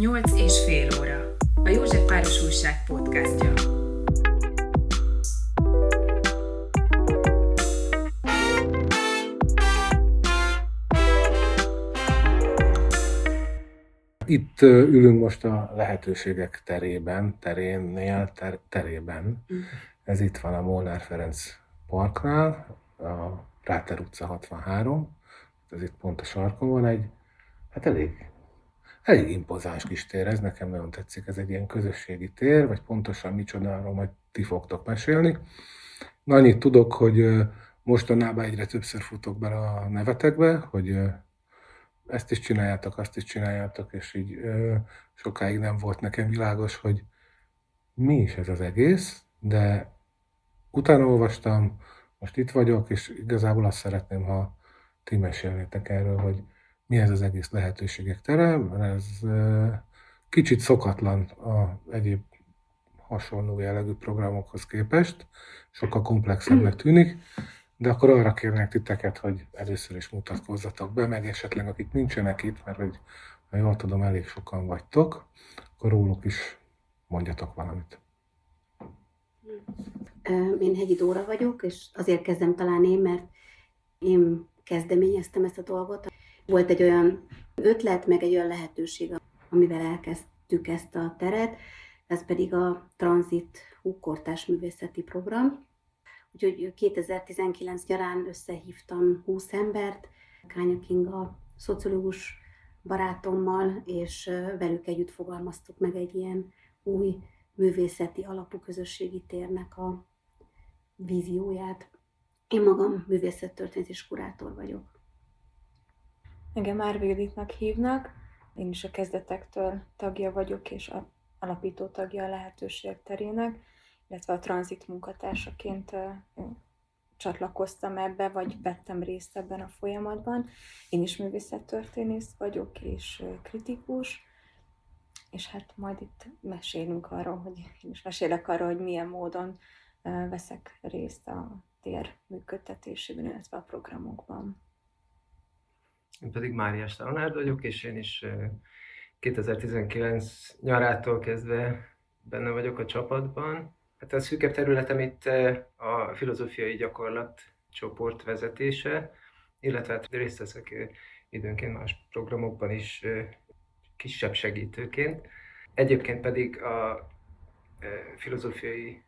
8 és fél óra. A József Páros Újság podcastja. Itt ülünk most a lehetőségek terében, terénnél, ter, terében. Ez itt van a Molnár Ferenc parknál, a Ráter utca 63. Ez itt pont a sarkon van egy, hát elég, elég impozáns kis tér, ez nekem nagyon tetszik. Ez egy ilyen közösségi tér, vagy pontosan micsoda, arról majd ti fogtok mesélni. Na, annyit tudok, hogy mostanában egyre többször futok bele a nevetekbe, hogy ezt is csináljátok, azt is csináljátok, és így sokáig nem volt nekem világos, hogy mi is ez az egész, de utána olvastam, most itt vagyok, és igazából azt szeretném, ha ti mesélnétek erről, hogy mi ez az egész lehetőségek tere, mert ez kicsit szokatlan a egyéb hasonló jellegű programokhoz képest, sokkal komplexebbnek tűnik, de akkor arra kérnek titeket, hogy először is mutatkozzatok be, meg esetleg akik nincsenek itt, mert hogy ha jól tudom, elég sokan vagytok, akkor róluk is mondjatok valamit. Én Hegyi Dóra vagyok, és azért kezdem talán én, mert én kezdeményeztem ezt a dolgot. Volt egy olyan ötlet, meg egy olyan lehetőség, amivel elkezdtük ezt a teret, ez pedig a Transit Húkortás Művészeti Program, Úgyhogy 2019 nyarán összehívtam 20 embert, Kánya Kinga szociológus barátommal, és velük együtt fogalmaztuk meg egy ilyen új művészeti alapú közösségi térnek a vízióját. Én magam művészettörténet és kurátor vagyok. Engem már Véditnak hívnak, én is a kezdetektől tagja vagyok, és a alapító tagja a lehetőségek terének illetve a tranzit munkatársaként csatlakoztam ebbe, vagy vettem részt ebben a folyamatban. Én is művészettörténész vagyok, és kritikus, és hát majd itt mesélünk arról, hogy én is mesélek arról, hogy milyen módon veszek részt a tér működtetésében, illetve a programokban. Én pedig Máriás Leonárd vagyok, és én is 2019 nyarától kezdve benne vagyok a csapatban, Hát a szűkebb területem itt a filozófiai gyakorlat csoport vezetése, illetve hát részt veszek időnként más programokban is kisebb segítőként. Egyébként pedig a filozófiai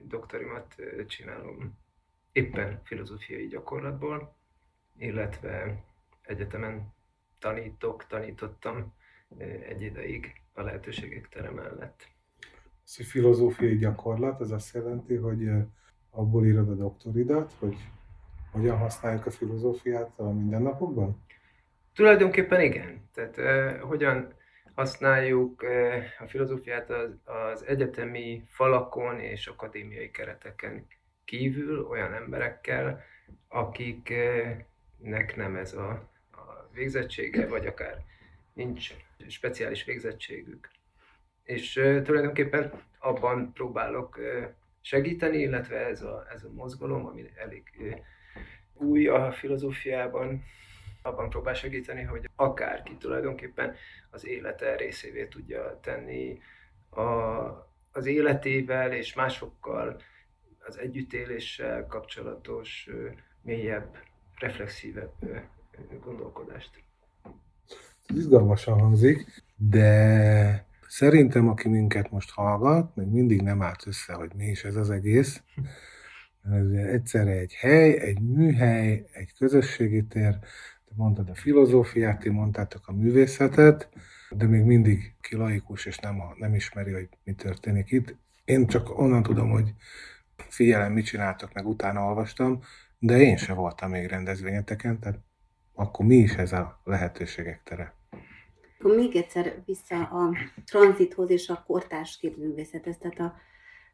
doktorimat csinálom éppen filozófiai gyakorlatból, illetve egyetemen tanítok, tanítottam egy ideig a lehetőségek tere mellett. Ez egy filozófiai gyakorlat, ez azt jelenti, hogy abból írod a doktoridat, hogy hogyan használjuk a filozófiát a mindennapokban? Tulajdonképpen igen. Tehát uh, hogyan használjuk uh, a filozófiát az, az egyetemi falakon és akadémiai kereteken kívül olyan emberekkel, akiknek nem ez a végzettsége, vagy akár nincs speciális végzettségük. És tulajdonképpen abban próbálok segíteni, illetve ez a, ez a mozgalom, ami elég új a filozófiában, abban próbál segíteni, hogy akárki tulajdonképpen az élete részévé tudja tenni a, az életével és másokkal, az együttéléssel kapcsolatos mélyebb, reflexívebb gondolkodást. Ez izgalmasan hangzik, de Szerintem, aki minket most hallgat, még mindig nem állt össze, hogy mi is ez az egész. Ez egyszerre egy hely, egy műhely, egy közösségi tér, te mondtad a filozófiát, ti mondtátok a művészetet, de még mindig ki és nem, nem ismeri, hogy mi történik itt. Én csak onnan tudom, hogy figyelem, mit csináltok, meg utána olvastam, de én se voltam még rendezvényeteken, tehát akkor mi is ez a lehetőségek tere? Akkor még egyszer vissza a tranzithoz és a kortárs képzőművészethez. Tehát a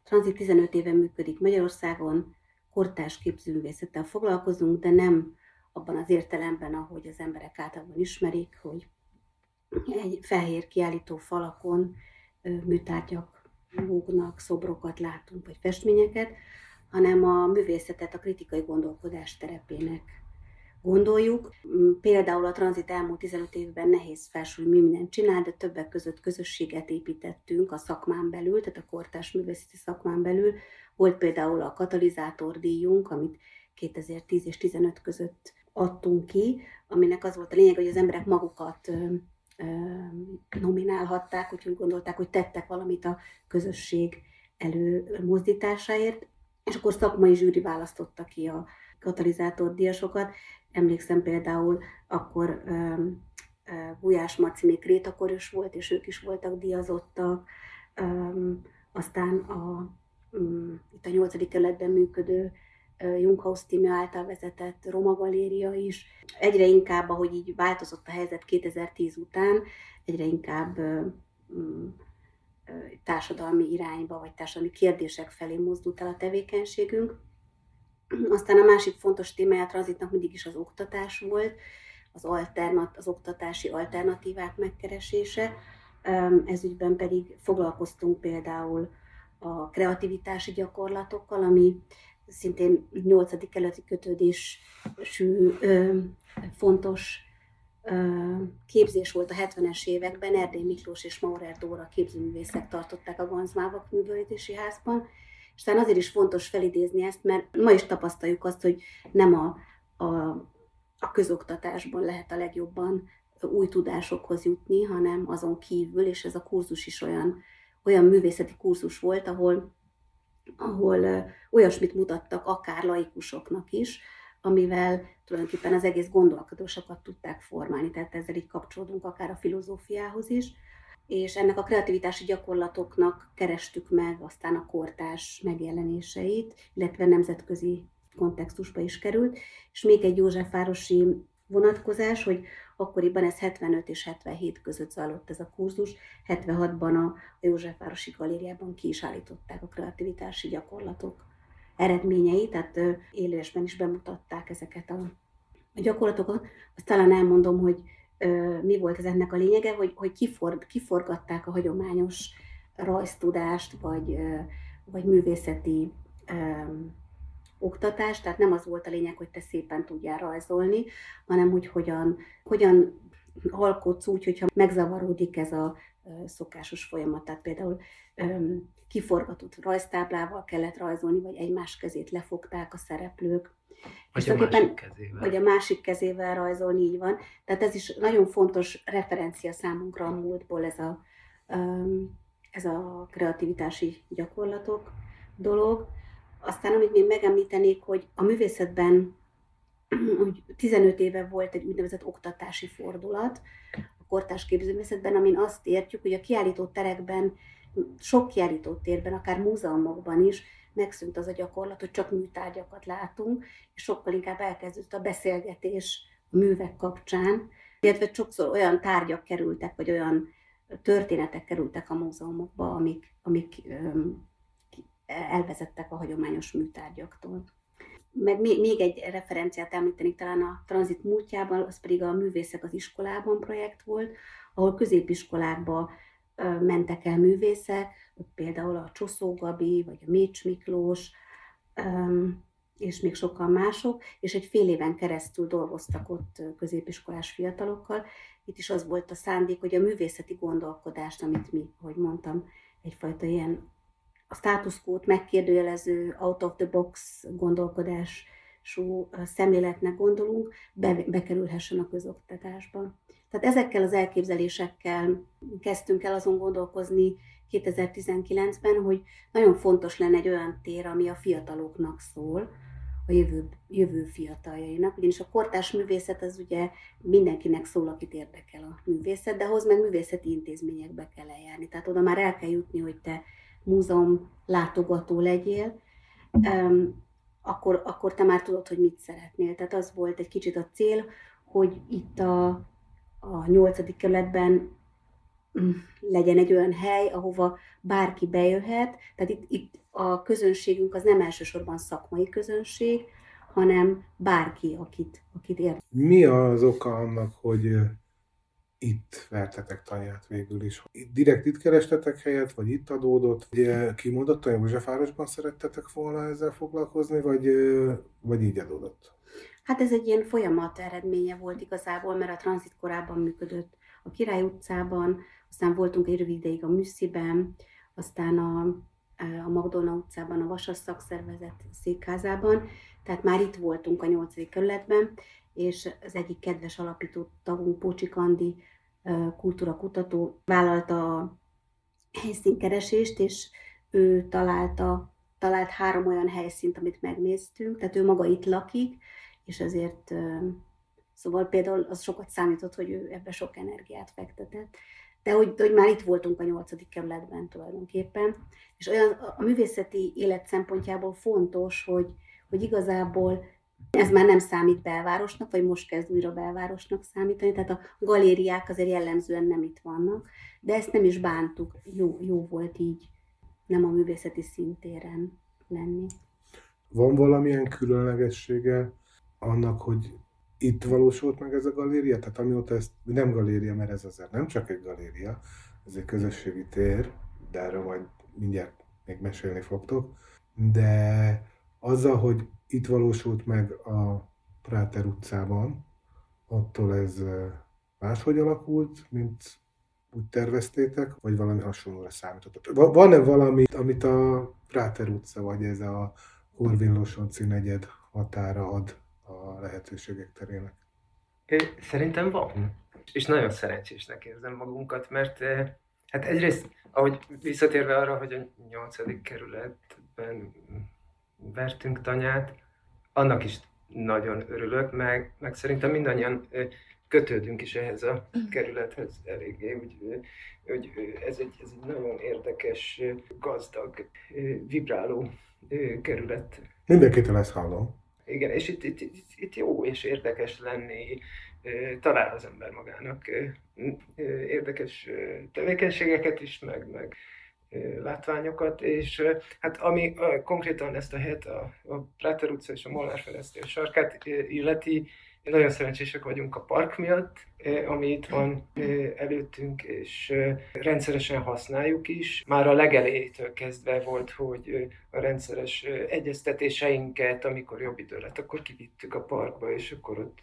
tranzit 15 éve működik Magyarországon, kortárs képzőművészettel foglalkozunk, de nem abban az értelemben, ahogy az emberek általában ismerik, hogy egy fehér kiállító falakon műtárgyak lógnak, szobrokat látunk, vagy festményeket, hanem a művészetet a kritikai gondolkodás terepének gondoljuk. Mm, például a tranzit elmúlt 15 évben nehéz felsorolni, mi mindent csinál, de többek között közösséget építettünk a szakmán belül, tehát a kortás művészeti szakmán belül. Volt például a katalizátor díjunk, amit 2010 és 15 között adtunk ki, aminek az volt a lényeg, hogy az emberek magukat nominálhatták, úgyhogy gondolták, hogy tettek valamit a közösség előmozdításáért, és akkor szakmai zsűri választotta ki a katalizátor díjasokat. Emlékszem például, akkor Gulyás Marci még krétakoros volt, és ők is voltak díjazottak. Aztán a, um, itt a nyolcadik kerületben működő Junghaus Tíme által vezetett Roma Galéria is. Egyre inkább, ahogy így változott a helyzet 2010 után, egyre inkább társadalmi irányba, vagy társadalmi kérdések felé mozdult el a tevékenységünk. Aztán a másik fontos témája a tranzitnak mindig is az oktatás volt, az, alternat, az oktatási alternatívák megkeresése. Ez ügyben pedig foglalkoztunk például a kreativitási gyakorlatokkal, ami szintén 8. keleti kötődésű fontos képzés volt a 70-es években, Erdély Miklós és Maurer Dóra képzőművészek tartották a Ganzmávak művelődési házban, és talán azért is fontos felidézni ezt, mert ma is tapasztaljuk azt, hogy nem a, a, a közoktatásban lehet a legjobban új tudásokhoz jutni, hanem azon kívül, és ez a kurzus is olyan, olyan művészeti kurzus volt, ahol, ahol olyasmit mutattak akár laikusoknak is, amivel tulajdonképpen az egész gondolkodósokat tudták formálni, tehát ezzel így kapcsolódunk akár a filozófiához is, és ennek a kreativitási gyakorlatoknak kerestük meg aztán a kortás megjelenéseit, illetve nemzetközi kontextusba is került, és még egy Józsefvárosi vonatkozás, hogy akkoriban ez 75 és 77 között zajlott ez a kurzus, 76-ban a Józsefvárosi galériában ki is állították a kreativitási gyakorlatok eredményei, tehát élősben is bemutatták ezeket a gyakorlatokat. Azt talán elmondom, hogy mi volt ez ennek a lényege, hogy, hogy kifor, kiforgatták a hagyományos rajztudást, vagy, vagy művészeti um, oktatást, tehát nem az volt a lényeg, hogy te szépen tudjál rajzolni, hanem hogy hogyan, hogyan alkotsz úgy, hogyha megzavaródik ez a szokásos folyamat. Tehát például um, kiforgatott rajztáblával kellett rajzolni, vagy egymás kezét lefogták a szereplők. Vagy a másik kezével. Vagy a másik kezével rajzolni, így van. Tehát ez is nagyon fontos referencia számunkra a múltból ez a, ez a kreativitási gyakorlatok dolog. Aztán, amit még megemlítenék, hogy a művészetben hogy 15 éve volt egy úgynevezett oktatási fordulat a kortás képzőművészetben, amin azt értjük, hogy a kiállító terekben sok kiállító térben, akár múzeumokban is megszűnt az a gyakorlat, hogy csak műtárgyakat látunk, és sokkal inkább elkezdődött a beszélgetés a művek kapcsán, illetve sokszor olyan tárgyak kerültek, vagy olyan történetek kerültek a múzeumokba, amik, amik elvezettek a hagyományos műtárgyaktól. Meg még egy referenciát említenék talán a tranzit múltjában, az pedig a Művészek az iskolában projekt volt, ahol középiskolákba mentek el művészek, például a Csoszó Gabi, vagy a Mécs Miklós, és még sokan mások, és egy fél éven keresztül dolgoztak ott középiskolás fiatalokkal. Itt is az volt a szándék, hogy a művészeti gondolkodást, amit mi, hogy mondtam, egyfajta ilyen a státuszkót megkérdőjelező, out of the box gondolkodású szemléletnek gondolunk, be, bekerülhessen a közoktatásba. Tehát ezekkel az elképzelésekkel kezdtünk el azon gondolkozni 2019-ben, hogy nagyon fontos lenne egy olyan tér, ami a fiataloknak szól, a jövő, jövő fiataljainak, ugyanis a kortás művészet az ugye mindenkinek szól, akit érdekel a művészet, de ahhoz meg művészeti intézményekbe kell eljárni. Tehát oda már el kell jutni, hogy te múzeum látogató legyél, akkor, akkor te már tudod, hogy mit szeretnél. Tehát az volt egy kicsit a cél, hogy itt a a nyolcadik kerületben mm, legyen egy olyan hely, ahova bárki bejöhet. Tehát itt, itt a közönségünk az nem elsősorban szakmai közönség, hanem bárki, akit, akit ér. Mi az oka annak, hogy itt vertetek tanyát végül is? Direkt itt kerestetek helyet, vagy itt adódott? Ugye kimondottan Józsefvárosban szerettetek volna ezzel foglalkozni, vagy, vagy így adódott? Hát ez egy ilyen folyamat eredménye volt igazából, mert a tranzit korábban működött a Király utcában, aztán voltunk egy rövid ideig a Műsziben, aztán a, a Magdolna utcában, a Vasas szakszervezet székházában, tehát már itt voltunk a 8. kerületben, és az egyik kedves alapító tagunk, Pócsi Kandi, kultúra kutató vállalta a helyszínkeresést, és ő találta, talált három olyan helyszínt, amit megnéztünk, tehát ő maga itt lakik, és azért Szóval például az sokat számított, hogy ő ebbe sok energiát fektetett. De hogy, hogy már itt voltunk a nyolcadik kerületben tulajdonképpen. És olyan a művészeti élet szempontjából fontos, hogy, hogy igazából ez már nem számít belvárosnak, vagy most kezd újra belvárosnak számítani, tehát a galériák azért jellemzően nem itt vannak, de ezt nem is bántuk, jó, jó volt így nem a művészeti szintéren lenni. Van valamilyen különlegessége annak, hogy itt valósult meg ez a galéria, tehát amióta ez nem galéria, mert ez azért nem csak egy galéria, ez egy közösségi tér, de erről majd mindjárt még mesélni fogtok, de azzal, hogy itt valósult meg a Práter utcában, attól ez máshogy alakult, mint úgy terveztétek, vagy valami hasonlóra számítottak? Van-e valami, amit a Práter utca, vagy ez a Horvillosonci negyed határa ad a lehetőségek terének? Szerintem van. És nagyon szerencsésnek érzem magunkat, mert hát egyrészt, ahogy visszatérve arra, hogy a nyolcadik kerületben vertünk tanyát, annak is nagyon örülök, meg, meg szerintem mindannyian kötődünk is ehhez a kerülethez eléggé, hogy, hogy ez, egy, ez egy nagyon érdekes, gazdag, vibráló kerület. Mindenkitől ezt hallom. Igen, és itt, itt, itt, itt jó és érdekes lenni, talál az ember magának érdekes tevékenységeket is, meg, meg látványokat, és hát ami konkrétan ezt a helyet, a, a Práter utca és a Molnár Ferenc sarkát illeti, nagyon szerencsések vagyunk a park miatt, ami itt van előttünk, és rendszeresen használjuk is. Már a legelejétől kezdve volt, hogy a rendszeres egyeztetéseinket, amikor jobb idő lett, akkor kivittük a parkba, és akkor ott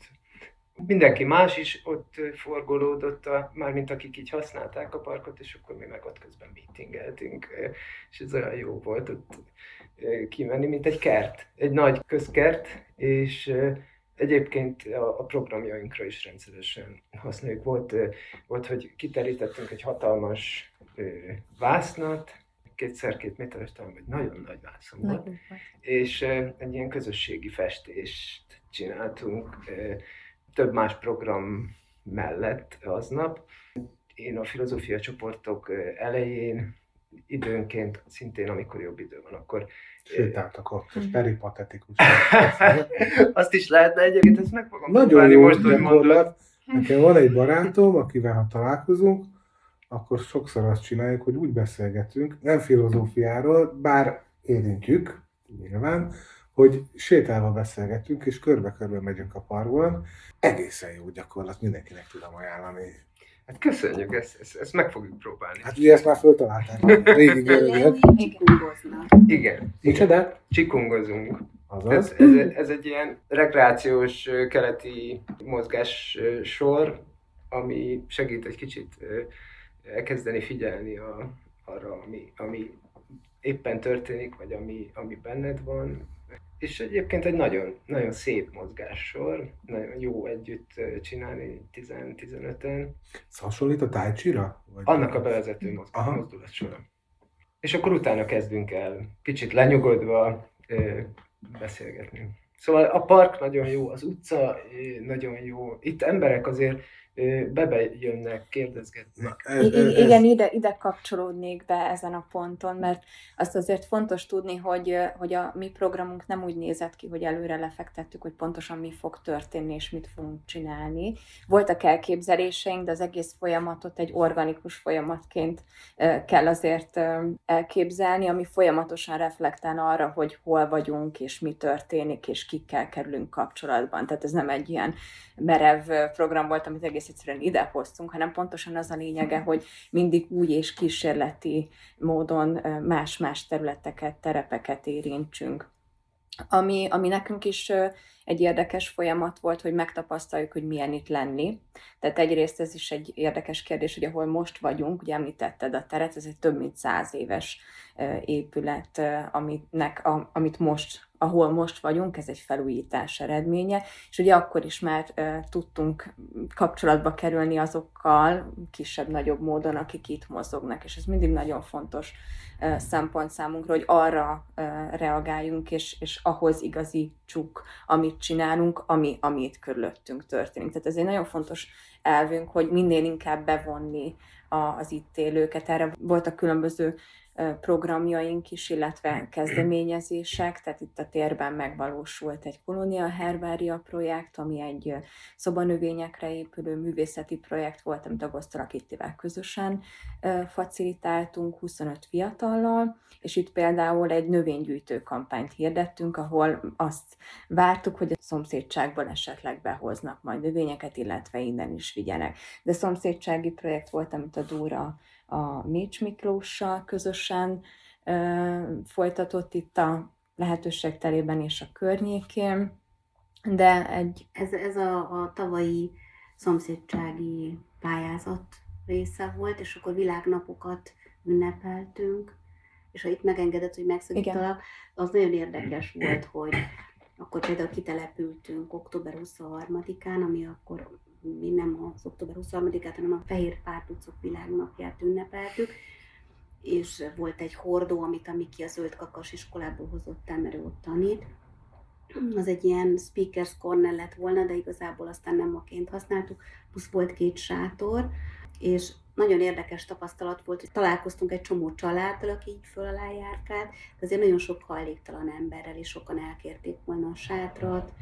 mindenki más is ott forgolódott, a, mármint akik így használták a parkot, és akkor mi meg ott közben meetingeltünk, és ez olyan jó volt ott kimenni, mint egy kert, egy nagy közkert, és Egyébként a, a programjainkra is rendszeresen használjuk. Volt, volt hogy kiterítettünk egy hatalmas vásznat, kétszer két méteres talán, vagy nagyon nagy vászon volt, és egy ilyen közösségi festést csináltunk több más program mellett aznap. Én a filozófia csoportok elején időnként, szintén amikor jobb idő van, akkor sétáltak ott, és peripatetikus. Azt is lehetne egyébként, ezt meg fogom Nagyon jó most, hogy mondod. Nekem van egy barátom, akivel ha találkozunk, akkor sokszor azt csináljuk, hogy úgy beszélgetünk, nem filozófiáról, bár érintjük, nyilván, hogy sétálva beszélgetünk, és körbe-körbe megyünk a parkban. Egészen jó gyakorlat, mindenkinek tudom ajánlani. Hát köszönjük, ezt, ezt, ezt meg fogjuk próbálni. Hát ugye ezt már föltalálták a régi görögök. Igen. Micsoda? Csikungozunk. Azaz. Ez, ez, ez egy ilyen rekreációs keleti mozgás sor, ami segít egy kicsit elkezdeni figyelni a, arra, ami, ami éppen történik, vagy ami, ami benned van, és egyébként egy nagyon, nagyon szép mozgássor, nagyon jó együtt csinálni 10-15-en. Ez hasonlít a tájcsira? Annak a bevezető mozgás, mozdulat során. És akkor utána kezdünk el kicsit lenyugodva ö, beszélgetni. Szóval a park nagyon jó, az utca nagyon jó. Itt emberek azért bebe jönnek, kérdezgetnek. ez, ez, Igen, ide, ide kapcsolódnék be ezen a ponton, mert azt azért fontos tudni, hogy, hogy a mi programunk nem úgy nézett ki, hogy előre lefektettük, hogy pontosan mi fog történni és mit fogunk csinálni. Voltak elképzeléseink, de az egész folyamatot egy organikus folyamatként kell azért elképzelni, ami folyamatosan reflektál arra, hogy hol vagyunk, és mi történik, és kikkel kerülünk kapcsolatban. Tehát ez nem egy ilyen merev program volt, amit egész egyszerűen idehoztunk, hanem pontosan az a lényege, hogy mindig úgy és kísérleti módon más-más területeket, terepeket érintsünk. ami, ami nekünk is egy érdekes folyamat volt, hogy megtapasztaljuk, hogy milyen itt lenni. Tehát egyrészt ez is egy érdekes kérdés, hogy ahol most vagyunk, ugye említetted a teret, ez egy több mint száz éves épület, aminek, a, amit most, ahol most vagyunk, ez egy felújítás eredménye, és ugye akkor is már tudtunk kapcsolatba kerülni azokkal, kisebb-nagyobb módon, akik itt mozognak, és ez mindig nagyon fontos szempont számunkra, hogy arra reagáljunk, és, és ahhoz igazítsuk, amit csinálunk, ami, ami itt körülöttünk történik. Tehát ez egy nagyon fontos elvünk, hogy minél inkább bevonni az itt élőket. Erre voltak különböző programjaink is, illetve kezdeményezések, tehát itt a térben megvalósult egy kolónia herbária projekt, ami egy szobanövényekre épülő művészeti projekt volt, amit a Gosztalak Kittivel közösen facilitáltunk 25 fiatallal, és itt például egy növénygyűjtő kampányt hirdettünk, ahol azt vártuk, hogy a szomszédságból esetleg behoznak majd növényeket, illetve innen is vigyenek. De szomszédsági projekt volt, amit a Dúra a Mécs Miklóssal közösen folytatott itt a lehetőség terében és a környékén, de egy... Ez, ez a, a tavalyi szomszédsági pályázat része volt, és akkor világnapokat ünnepeltünk, és ha itt megengedett, hogy megszakítalak, az nagyon érdekes volt, hogy akkor például kitelepültünk október 23-án, ami akkor mi nem az október 23-át, hanem a Fehér Párducok világnapját ünnepeltük, és volt egy hordó, amit a Miki a Zöld Kakas iskolából hozott el, mert ott tanít. Az egy ilyen speakers corner lett volna, de igazából aztán nem maként használtuk, plusz volt két sátor, és nagyon érdekes tapasztalat volt, hogy találkoztunk egy csomó családdal, aki így föl alá járkált, azért nagyon sok hajléktalan emberrel, és sokan elkérték volna a sátrat,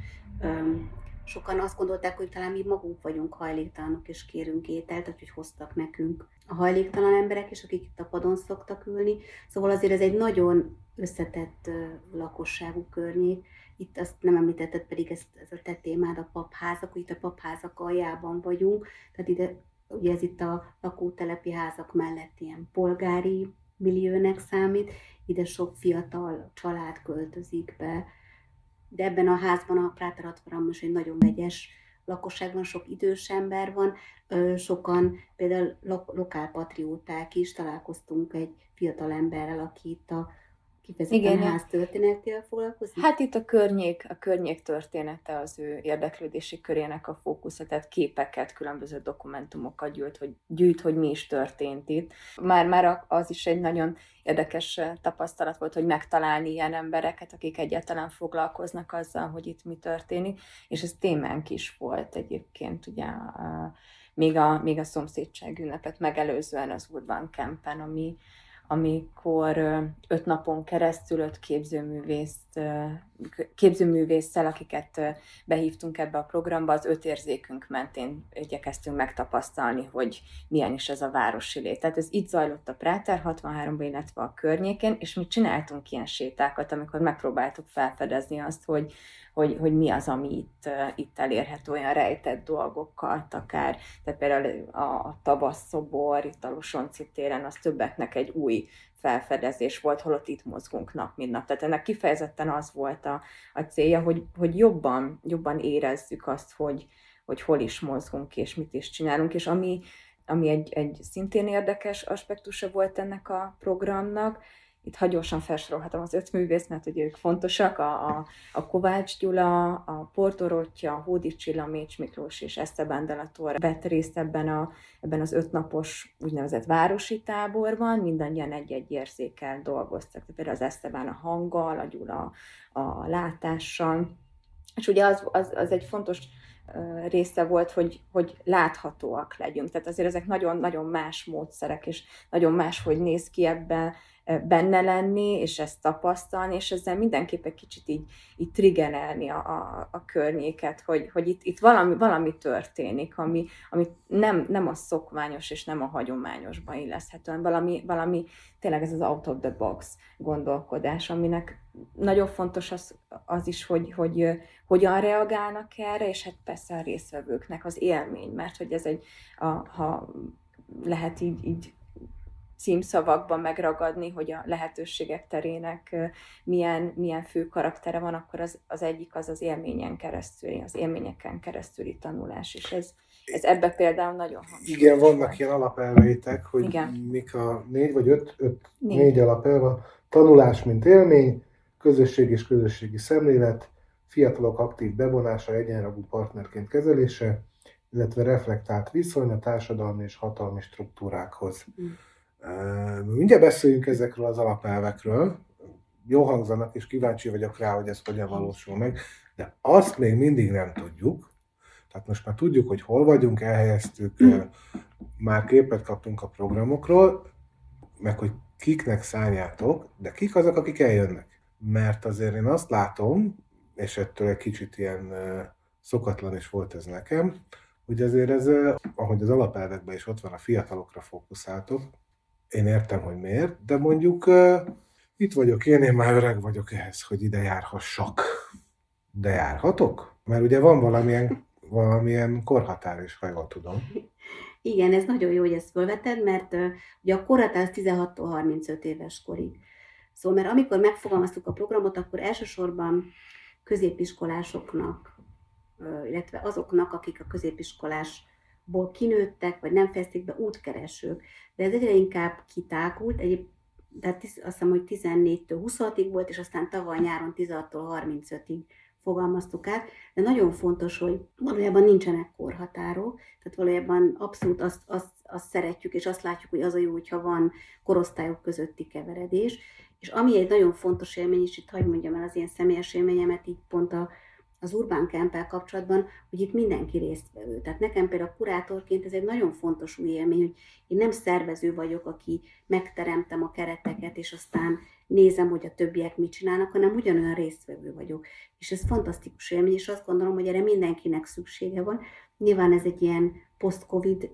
sokan azt gondolták, hogy talán mi magunk vagyunk hajléktalanok, és kérünk ételt, hogy hoztak nekünk a hajléktalan emberek, és akik itt a padon szoktak ülni. Szóval azért ez egy nagyon összetett lakosságú környék. Itt azt nem említetted, pedig ez, ez a te témád, a papházak, hogy itt a papházak aljában vagyunk, tehát ide, ugye ez itt a lakótelepi házak mellett ilyen polgári milliónek számít, ide sok fiatal család költözik be, de ebben a házban a Práter most egy nagyon vegyes lakosság van, sok idős ember van, sokan például lokálpatrióták is, találkoztunk egy fiatal emberrel, aki itt a kifejezetten Igen, ház történetével foglalkozik? Hát itt a környék, a környék története az ő érdeklődési körének a fókusza, tehát képeket, különböző dokumentumokat gyűjt, hogy, gyűjt, hogy mi is történt itt. Már, már az is egy nagyon érdekes tapasztalat volt, hogy megtalálni ilyen embereket, akik egyáltalán foglalkoznak azzal, hogy itt mi történik, és ez témánk is volt egyébként, ugye a, még a, még a szomszédság ünnepet megelőzően az Urban Campen, ami, amikor öt napon keresztül öt képzőművészt, képzőművésszel, akiket behívtunk ebbe a programba, az öt érzékünk mentén igyekeztünk megtapasztalni, hogy milyen is ez a városi lét. Tehát ez itt zajlott a Práter 63-ban, illetve a környékén, és mi csináltunk ilyen sétákat, amikor megpróbáltuk felfedezni azt, hogy, hogy, hogy mi az, ami itt, itt elérhető, olyan rejtett dolgokkal, akár, tehát például a, a tavasszobor, itt a Losonci téren, az többeknek egy új felfedezés volt, holott itt mozgunk nap, mint nap. Tehát ennek kifejezetten az volt a, a célja, hogy, hogy jobban, jobban érezzük azt, hogy, hogy hol is mozgunk és mit is csinálunk, és ami, ami egy, egy szintén érdekes aspektusa volt ennek a programnak, itt hagyosan felsorolhatom az öt művész, mert ugye ők fontosak, a, a, a Kovács Gyula, a Portorottya, a Hódi Csilla, Mécs Miklós és Esteban Delator vett részt ebben, a, ebben az ötnapos úgynevezett városi táborban, mindannyian egy-egy érzékkel dolgoztak, például az Esteban a hanggal, a Gyula a látással, és ugye az, az, az egy fontos része volt, hogy, hogy láthatóak legyünk. Tehát azért ezek nagyon-nagyon más módszerek, és nagyon más, hogy néz ki ebben benne lenni, és ezt tapasztalni, és ezzel mindenképp egy kicsit így, így triggerelni a, a, a környéket, hogy, hogy itt, itt valami, valami történik, ami, ami nem, nem a szokványos és nem a hagyományosban illeszthető, hanem valami, valami tényleg ez az out of the box gondolkodás, aminek nagyon fontos az, az is, hogy, hogy hogyan reagálnak erre, és hát persze a részvevőknek az élmény, mert hogy ez egy, a, ha lehet így, így címszavakban megragadni, hogy a lehetőségek terének milyen, milyen fő karaktere van, akkor az, az egyik az az élményen keresztül, az élményeken keresztüli tanulás, és ez, ez ebbe például nagyon hangsúlyos. Igen, vannak ilyen alapelveitek, hogy Igen. mik a négy vagy öt, öt Négy. négy, alapelve. Tanulás, mint élmény, közösség és közösségi szemlélet, fiatalok aktív bevonása, egyenragú partnerként kezelése, illetve reflektált viszony a társadalmi és hatalmi struktúrákhoz. Mm. Mindjárt beszéljünk ezekről az alapelvekről. Jó hangzanak, és kíváncsi vagyok rá, hogy ez hogyan valósul meg, de azt még mindig nem tudjuk. Tehát most már tudjuk, hogy hol vagyunk, elhelyeztük, már képet kaptunk a programokról, meg hogy kiknek szálljátok, de kik azok, akik eljönnek? Mert azért én azt látom, és ettől egy kicsit ilyen szokatlan is volt ez nekem, hogy azért ez, ahogy az alapelvekben is ott van, a fiatalokra fókuszáltok, én értem, hogy miért, de mondjuk ö, itt vagyok én, én már öreg vagyok ehhez, hogy ide járhassak. De járhatok? Mert ugye van valamilyen, valamilyen korhatár is, ha jól tudom. Igen, ez nagyon jó, hogy ezt felveted, mert ö, ugye a korhatár az 16-tól 35 éves korig. Szóval, mert amikor megfogalmaztuk a programot, akkor elsősorban középiskolásoknak, illetve azoknak, akik a középiskolásból kinőttek, vagy nem fejezték be útkeresők, de ez egyre inkább kitágult, egyéb, tehát azt hiszem, hogy 14-től 26-ig volt, és aztán tavaly nyáron 16-tól 35-ig fogalmaztuk át, de nagyon fontos, hogy valójában nincsenek korhatárok, tehát valójában abszolút azt, azt, azt szeretjük, és azt látjuk, hogy az a jó, hogyha van korosztályok közötti keveredés, és ami egy nagyon fontos élmény, és itt hagyd mondjam el az én személyes élményemet, így pont a, az Urbán Campbell kapcsolatban, hogy itt mindenki részt vevő. Tehát nekem például kurátorként ez egy nagyon fontos új élmény, hogy én nem szervező vagyok, aki megteremtem a kereteket, és aztán nézem, hogy a többiek mit csinálnak, hanem ugyanolyan résztvevő vagyok. És ez fantasztikus élmény, és azt gondolom, hogy erre mindenkinek szüksége van. Nyilván ez egy ilyen post-covid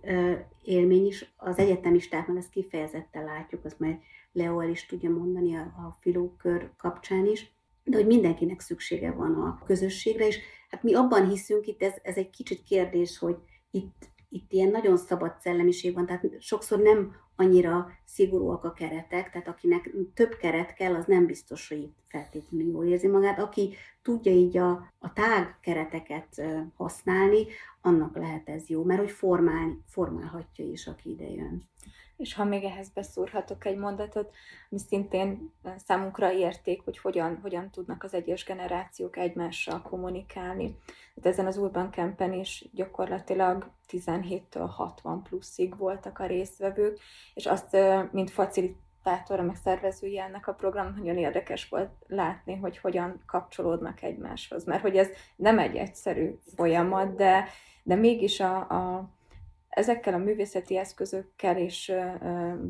élmény is, az egyetemistáknál ezt kifejezetten látjuk, azt majd Leo el is tudja mondani a, a filókör kapcsán is, de hogy mindenkinek szüksége van a közösségre, és hát mi abban hiszünk, itt ez, ez egy kicsit kérdés, hogy itt, itt ilyen nagyon szabad szellemiség van, tehát sokszor nem annyira szigorúak a keretek, tehát akinek több keret kell, az nem biztos, hogy itt feltétlenül jól érzi magát. Aki tudja így a, a tág kereteket használni, annak lehet ez jó, mert hogy formál, formálhatja is, aki ide jön. És ha még ehhez beszúrhatok egy mondatot, ami szintén számunkra érték, hogy hogyan, hogyan tudnak az egyes generációk egymással kommunikálni. Hát ezen az Urban Campen is gyakorlatilag 17-től 60 pluszig voltak a résztvevők, és azt, mint facilitátora, meg szervezője ennek a program, nagyon érdekes volt látni, hogy hogyan kapcsolódnak egymáshoz. Mert hogy ez nem egy egyszerű folyamat, de, de mégis a, a ezekkel a művészeti eszközökkel és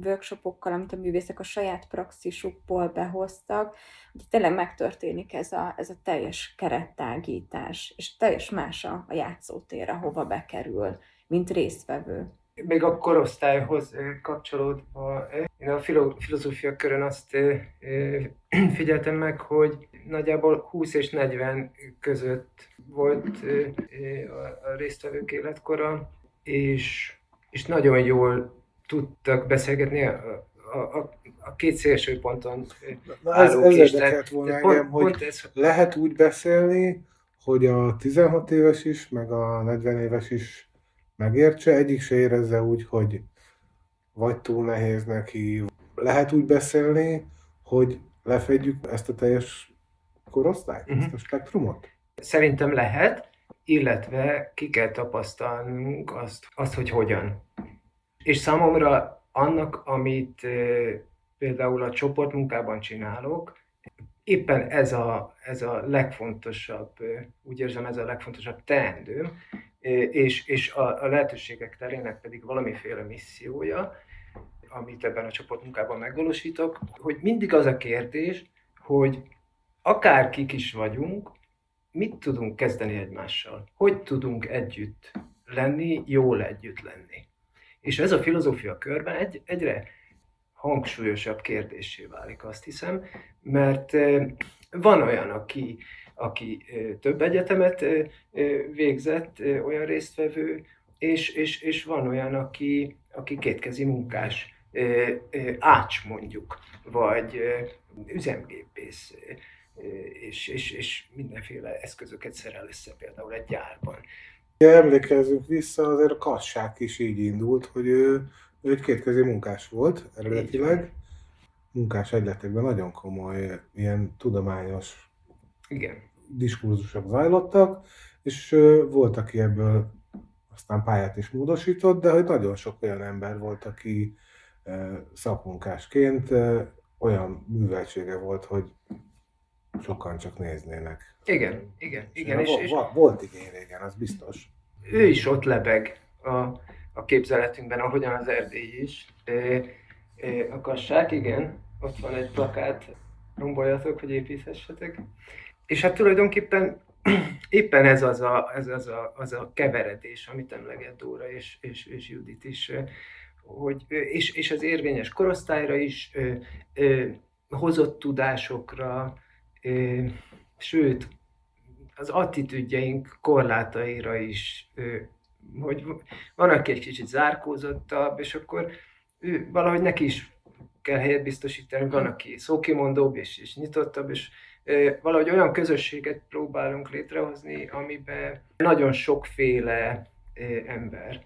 workshopokkal, amit a művészek a saját praxisukból behoztak, hogy tényleg megtörténik ez a, ez a teljes kerettágítás, és teljes más a, a játszótér, ahova bekerül, mint résztvevő. Még a korosztályhoz kapcsolódva, én a filo- filozófia körön azt figyeltem meg, hogy nagyjából 20 és 40 között volt a résztvevők életkora, és, és nagyon jól tudtak beszélgetni a, a, a, a két szélső ponton Na ez, ez érdekelt volna pont, engem, hogy pont ez, lehet úgy beszélni, hogy a 16 éves is, meg a 40 éves is megértse, egyik se érezze úgy, hogy vagy túl nehéz neki. Lehet úgy beszélni, hogy lefedjük ezt a teljes korosztályt, Mhm. ezt a spektrumot? Szerintem lehet, illetve ki kell tapasztalnunk azt, azt, hogy hogyan. És számomra annak, amit például a csoportmunkában csinálok, éppen ez a, ez a legfontosabb, úgy érzem, ez a legfontosabb teendőm, és, és a, a lehetőségek terének pedig valamiféle missziója, amit ebben a csoportmunkában megvalósítok, hogy mindig az a kérdés, hogy akárkik is vagyunk, mit tudunk kezdeni egymással? Hogy tudunk együtt lenni, jól együtt lenni? És ez a filozófia körben egy, egyre hangsúlyosabb kérdésé válik, azt hiszem, mert van olyan, aki, aki több egyetemet végzett, olyan résztvevő, és, és, és van olyan, aki, aki kétkezi munkás. ács mondjuk, vagy üzemgépész, és, és, és mindenféle eszközöket szerel össze például egy gyárban. Emlékezzünk vissza, azért a kassák is így indult, hogy ő, ő egy kétkezi munkás volt eredetileg. Munkás egyletekben nagyon komoly, ilyen tudományos Igen. diskurzusok zajlottak, és volt, aki ebből aztán pályát is módosított, de hogy nagyon sok olyan ember volt, aki szakmunkásként olyan műveltsége volt, hogy sokan csak néznének. Igen, igen, igen. És, és, volt igény régen, az biztos. Ő is ott lebeg a, a képzeletünkben, ahogyan az erdély is. A kassák, igen, ott van egy plakát, romboljatok, hogy építhessetek. És hát tulajdonképpen éppen ez az a, ez az a, az a keveredés, amit emleget Dóra és, és, és Judit is, hogy, és, és az érvényes korosztályra is, ö, ö, hozott tudásokra, sőt, az attitűdjeink korlátaira is, hogy van, aki egy kicsit zárkózottabb, és akkor ő, valahogy neki is kell helyet biztosítani, van, aki szókimondóbb és, és nyitottabb, és valahogy olyan közösséget próbálunk létrehozni, amiben nagyon sokféle ember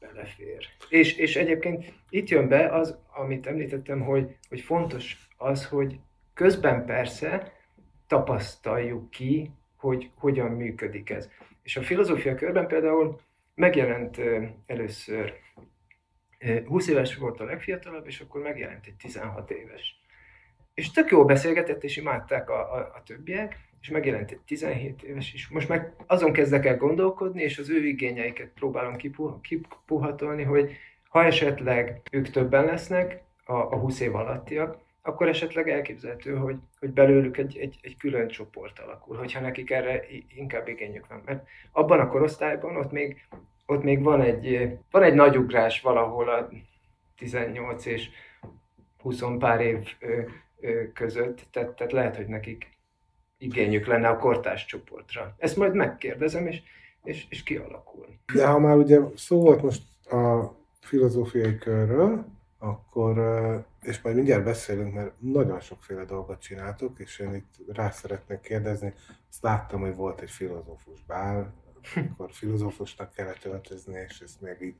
belefér. És, és egyébként itt jön be az, amit említettem, hogy, hogy fontos az, hogy közben persze tapasztaljuk ki, hogy hogyan működik ez. És a filozófia körben például megjelent először 20 éves volt a legfiatalabb, és akkor megjelent egy 16 éves. És tök jól beszélgetett, és imádták a, a, a többiek, és megjelent egy 17 éves is. Most meg azon kezdek el gondolkodni, és az ő igényeiket próbálom kipuhatolni, hogy ha esetleg ők többen lesznek, a, a 20 év alattiak, akkor esetleg elképzelhető, hogy, hogy belőlük egy, egy, egy külön csoport alakul, hogyha nekik erre inkább igényük van. Mert abban a korosztályban ott még, ott még van, egy, van egy nagy ugrás valahol a 18 és 20 pár év között, tehát, tehát lehet, hogy nekik igényük lenne a kortás csoportra. Ezt majd megkérdezem, és, és, és kialakul. De ha már ugye szó volt most a filozófiai körről, akkor, és majd mindjárt beszélünk, mert nagyon sokféle dolgot csináltok, és én itt rá szeretnék kérdezni, azt láttam, hogy volt egy filozófus bál, akkor filozófusnak kellett öltözni, és ez még így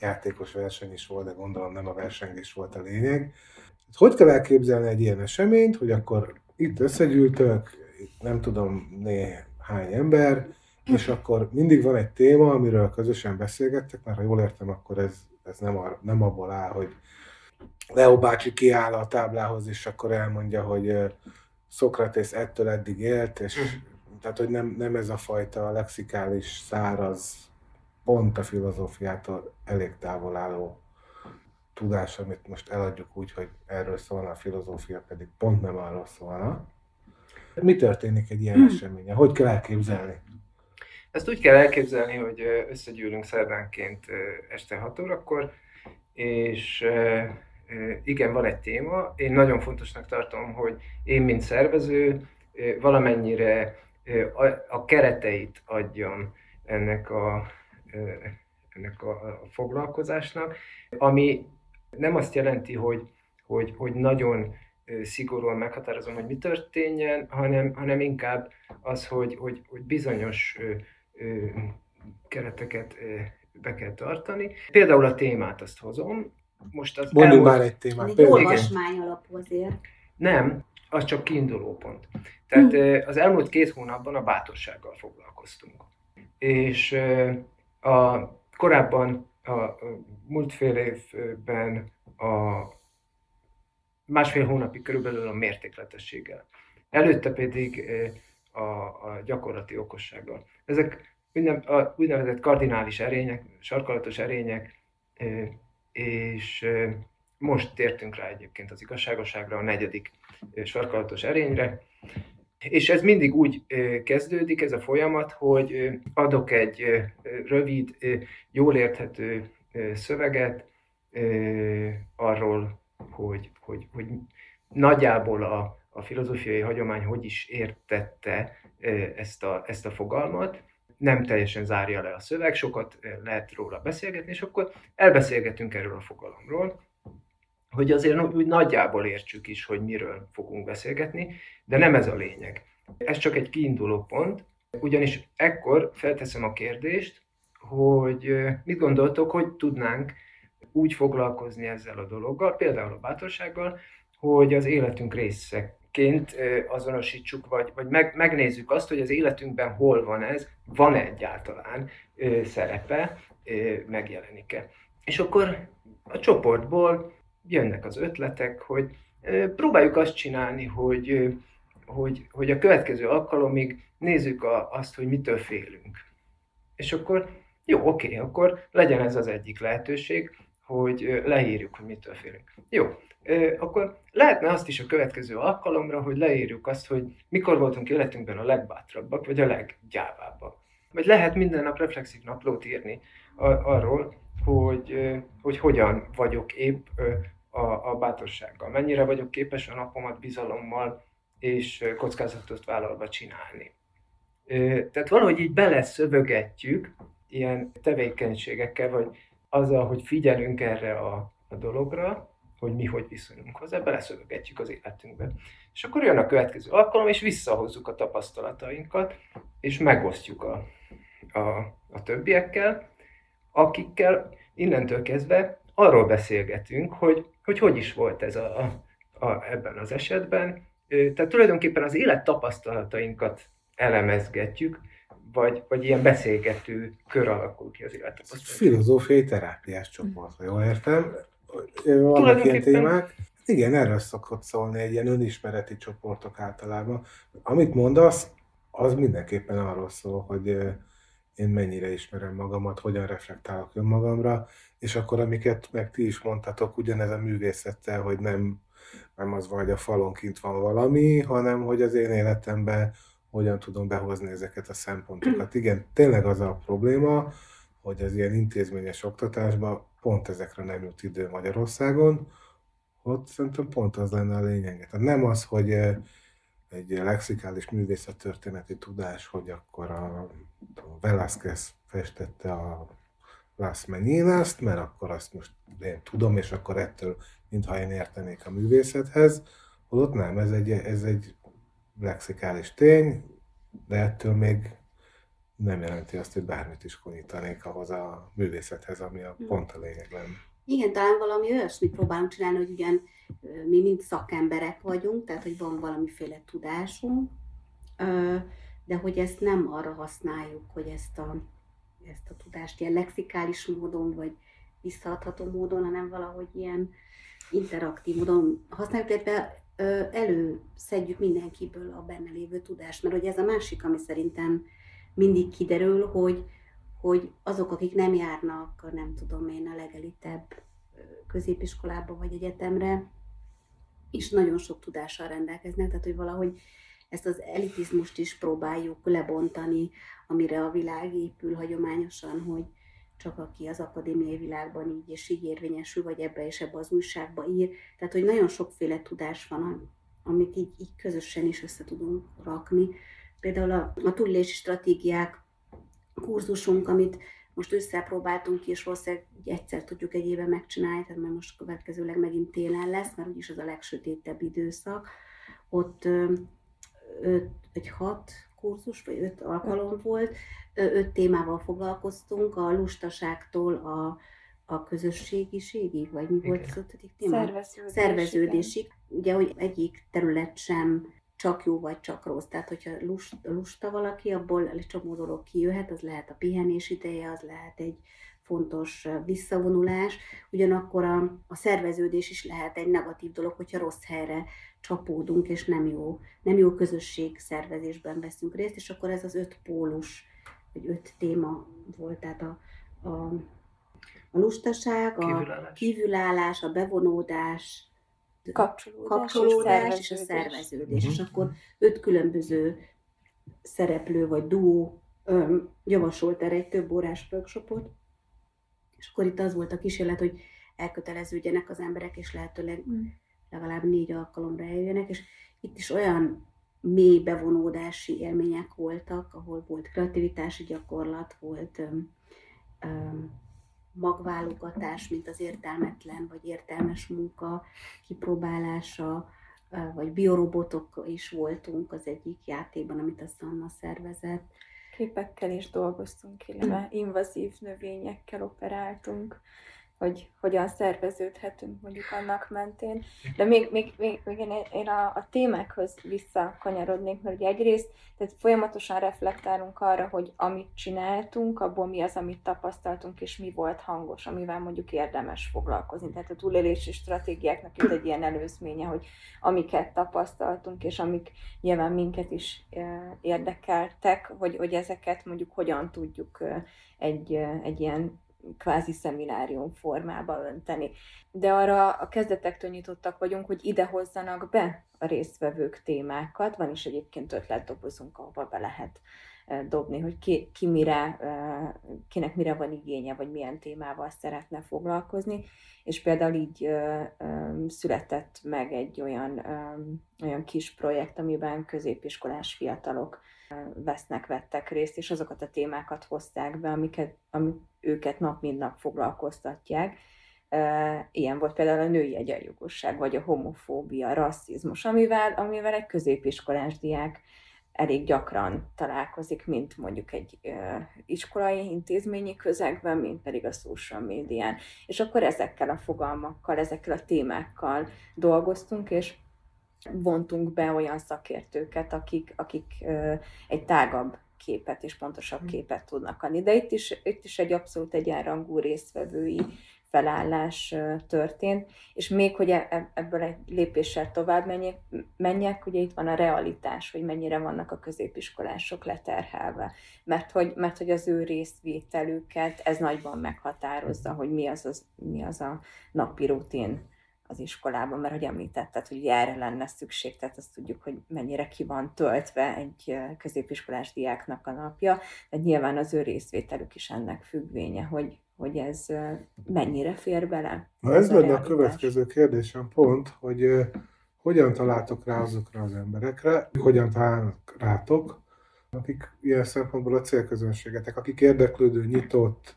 játékos verseny is volt, de gondolom nem a versengés volt a lényeg. Hogy kell elképzelni egy ilyen eseményt, hogy akkor itt összegyűltök, nem tudom néhány ember, és akkor mindig van egy téma, amiről közösen beszélgettek, mert ha jól értem, akkor ez, ez nem, a, nem abból áll, hogy Leo bácsi kiáll a táblához, és akkor elmondja, hogy Szokratész ettől eddig élt, és uh-huh. tehát, hogy nem, nem ez a fajta lexikális, száraz, pont a filozófiától elég távol álló tudás, amit most eladjuk úgy, hogy erről szólna a filozófia, pedig pont nem arról szólna. Mi történik egy ilyen hmm. eseményen? Hogy kell elképzelni? Ezt úgy kell elképzelni, hogy összegyűlünk szerdánként este 6 órakor, és igen, van egy téma. Én nagyon fontosnak tartom, hogy én, mint szervező, valamennyire a kereteit adjam ennek a, ennek a foglalkozásnak, ami nem azt jelenti, hogy, hogy, hogy nagyon szigorúan meghatározom, hogy mi történjen, hanem, hanem inkább az, hogy, hogy, hogy bizonyos kereteket be kell tartani. Például a témát azt hozom. Most az Mondjuk már egy témát. Egy olvasmány alapú azért. Nem, az csak kiinduló pont. Tehát hm. az elmúlt két hónapban a bátorsággal foglalkoztunk. És a, korábban a múlt fél évben a másfél hónapig körülbelül a mértékletességgel. Előtte pedig a, a gyakorlati okossággal. Ezek a úgynevezett kardinális erények, sarkalatos erények, és most tértünk rá egyébként az igazságosságra, a negyedik sarkalatos erényre, és ez mindig úgy kezdődik, ez a folyamat, hogy adok egy rövid, jól érthető szöveget arról, hogy, hogy, hogy nagyjából a, a filozófiai hagyomány hogy is értette ezt a, ezt a fogalmat, nem teljesen zárja le a szöveg, sokat lehet róla beszélgetni, és akkor elbeszélgetünk erről a fogalomról, hogy azért úgy nagyjából értsük is, hogy miről fogunk beszélgetni, de nem ez a lényeg. Ez csak egy kiinduló pont, ugyanis ekkor felteszem a kérdést, hogy mit gondoltok, hogy tudnánk úgy foglalkozni ezzel a dologgal, például a bátorsággal, hogy az életünk részeként azonosítsuk, vagy, vagy meg, megnézzük azt, hogy az életünkben hol van ez, van -e egyáltalán szerepe, megjelenik-e. És akkor a csoportból jönnek az ötletek, hogy próbáljuk azt csinálni, hogy, hogy, hogy a következő alkalomig nézzük a, azt, hogy mitől félünk. És akkor jó, oké, akkor legyen ez az egyik lehetőség, hogy leírjuk, hogy mitől félünk. Jó, akkor lehetne azt is a következő alkalomra, hogy leírjuk azt, hogy mikor voltunk életünkben a legbátrabbak, vagy a leggyávábbak. Vagy lehet minden nap reflexív naplót írni arról, hogy, hogy hogyan vagyok épp a, a bátorsággal, mennyire vagyok képes a napomat bizalommal és kockázatot vállalva csinálni. Tehát valahogy így beleszövögetjük ilyen tevékenységekkel, vagy azzal, hogy figyelünk erre a, a dologra, hogy mi hogy viszonyulunk hozzá, beleszövögetjük az életünkbe. És akkor jön a következő alkalom, és visszahozzuk a tapasztalatainkat, és megosztjuk a, a, a többiekkel, akikkel innentől kezdve arról beszélgetünk, hogy hogy, hogy is volt ez a, a, ebben az esetben. Tehát tulajdonképpen az élet tapasztalatainkat elemezgetjük, vagy, vagy ilyen beszélgető kör alakul ki az élettapasztalat. Filozófiai terápiás csoport, ha jól értem. Vannak ilyen témák. Igen, erről szokott szólni egy ilyen önismereti csoportok általában. Amit mondasz, az mindenképpen arról szól, hogy én mennyire ismerem magamat, hogyan reflektálok önmagamra, és akkor amiket meg ti is mondtatok, ugyanez a művészettel, hogy nem, nem az vagy a falon kint van valami, hanem hogy az én életemben hogyan tudom behozni ezeket a szempontokat. Igen, tényleg az a probléma, hogy az ilyen intézményes oktatásban pont ezekre nem jut idő Magyarországon, ott szerintem pont az lenne a lényeg. Tehát nem az, hogy eh, egy lexikális művészettörténeti tudás, hogy akkor a, a Velázquez festette a Las Meninas, mert akkor azt most én tudom, és akkor ettől, mintha én értenék a művészethez, holott nem, ez egy, ez egy lexikális tény, de ettől még nem jelenti azt, hogy bármit is konyítanék ahhoz a művészethez, ami a pont a lényeg lenne. Igen, talán valami olyasmit próbálunk csinálni, hogy ugyan mi mind szakemberek vagyunk, tehát hogy van valamiféle tudásunk, de hogy ezt nem arra használjuk, hogy ezt a, ezt a tudást ilyen lexikális módon, vagy visszaadható módon, hanem valahogy ilyen interaktív módon használjuk, illetve előszedjük mindenkiből a benne lévő tudást. Mert hogy ez a másik, ami szerintem mindig kiderül, hogy, hogy azok, akik nem járnak, nem tudom én, a legelitebb középiskolába vagy egyetemre, is nagyon sok tudással rendelkeznek, tehát hogy valahogy ezt az elitizmust is próbáljuk lebontani, amire a világ épül hagyományosan, hogy csak aki az akadémiai világban így és így érvényesül, vagy ebbe és ebbe az újságba ír. Tehát, hogy nagyon sokféle tudás van, amit így, így közösen is össze tudunk rakni. Például a, a túlélési stratégiák kurzusunk, amit most összepróbáltunk ki, és valószínűleg egyszer tudjuk egy éve megcsinálni, tehát mert most következőleg megint télen lesz, mert úgyis az a legsötétebb időszak. Ott öt, egy hat kurzus, vagy öt alkalom volt, öt témával foglalkoztunk, a lustaságtól a, a közösségiségig, vagy mi volt az ötödik téma? Szerveződés, Szerveződésig. Ugye, hogy egyik terület sem csak jó vagy csak rossz. Tehát, hogyha lust, lusta valaki, abból egy csomó dolog kijöhet, az lehet a pihenés ideje, az lehet egy fontos visszavonulás, ugyanakkor a, a szerveződés is lehet egy negatív dolog, hogyha rossz helyre csapódunk, és nem jó, nem jó közösség szervezésben veszünk részt, és akkor ez az öt pólus, vagy öt téma volt, tehát a, a, a lustaság, a Kívülállás. kívülállás, a bevonódás, Kapcsolódás, kapcsolódás és a szerveződés. Mhm. És akkor öt különböző szereplő vagy duó öm, javasolt erre egy több órás workshopot, és akkor itt az volt a kísérlet, hogy elköteleződjenek az emberek, és lehetőleg Mm. legalább négy alkalomra eljöjjenek, és itt is olyan mély bevonódási élmények voltak, ahol volt kreativitási gyakorlat, volt öm, öm, magválogatás, mint az értelmetlen vagy értelmes munka kipróbálása, vagy biorobotok is voltunk az egyik játékban, amit a Sanna szervezett. Képekkel is dolgoztunk, illetve invazív növényekkel operáltunk hogy hogyan szerveződhetünk mondjuk annak mentén. De még, még, még, még én, én a, a témákhoz visszakanyarodnék, mert ugye egyrészt tehát folyamatosan reflektálunk arra, hogy amit csináltunk, abból mi az, amit tapasztaltunk, és mi volt hangos, amivel mondjuk érdemes foglalkozni. Tehát a túlélési stratégiáknak ez egy ilyen előzménye, hogy amiket tapasztaltunk, és amik nyilván minket is érdekeltek, hogy, hogy ezeket mondjuk hogyan tudjuk egy, egy ilyen kvázi szeminárium formába önteni. De arra a kezdetektől nyitottak vagyunk, hogy ide hozzanak be a résztvevők témákat. Van is egyébként ötletdobozunk, ahova be lehet dobni, hogy ki, ki mire, kinek mire van igénye, vagy milyen témával szeretne foglalkozni. És például így született meg egy olyan, olyan kis projekt, amiben középiskolás fiatalok vesznek, vettek részt, és azokat a témákat hozták be, amiket, amik őket nap mint nap foglalkoztatják. Ilyen volt például a női egyenjogosság, vagy a homofóbia, rasszizmus, amivel, amivel egy középiskolás diák elég gyakran találkozik, mint mondjuk egy iskolai intézményi közegben, mint pedig a social médián. És akkor ezekkel a fogalmakkal, ezekkel a témákkal dolgoztunk, és vontunk be olyan szakértőket, akik, akik egy tágabb képet és pontosabb hm. képet tudnak adni. De itt is, itt is egy abszolút egyenrangú résztvevői felállás történt, és még, hogy e, e, ebből egy lépéssel tovább menjek, menjek, ugye itt van a realitás, hogy mennyire vannak a középiskolások leterhelve, mert hogy, mert hogy az ő részvételüket ez nagyban meghatározza, hogy mi az, az, mi az a napi rutin az iskolában, mert hogy említetted, hogy erre lenne szükség, tehát azt tudjuk, hogy mennyire ki van töltve egy középiskolás diáknak a napja, de nyilván az ő részvételük is ennek függvénye, hogy, hogy ez mennyire fér bele. Na ez, ez lenne a, a következő kérdésem pont, hogy hogyan találtok rá azokra az emberekre, hogyan találnak rátok, akik ilyen szempontból a célközönségetek, akik érdeklődő, nyitott,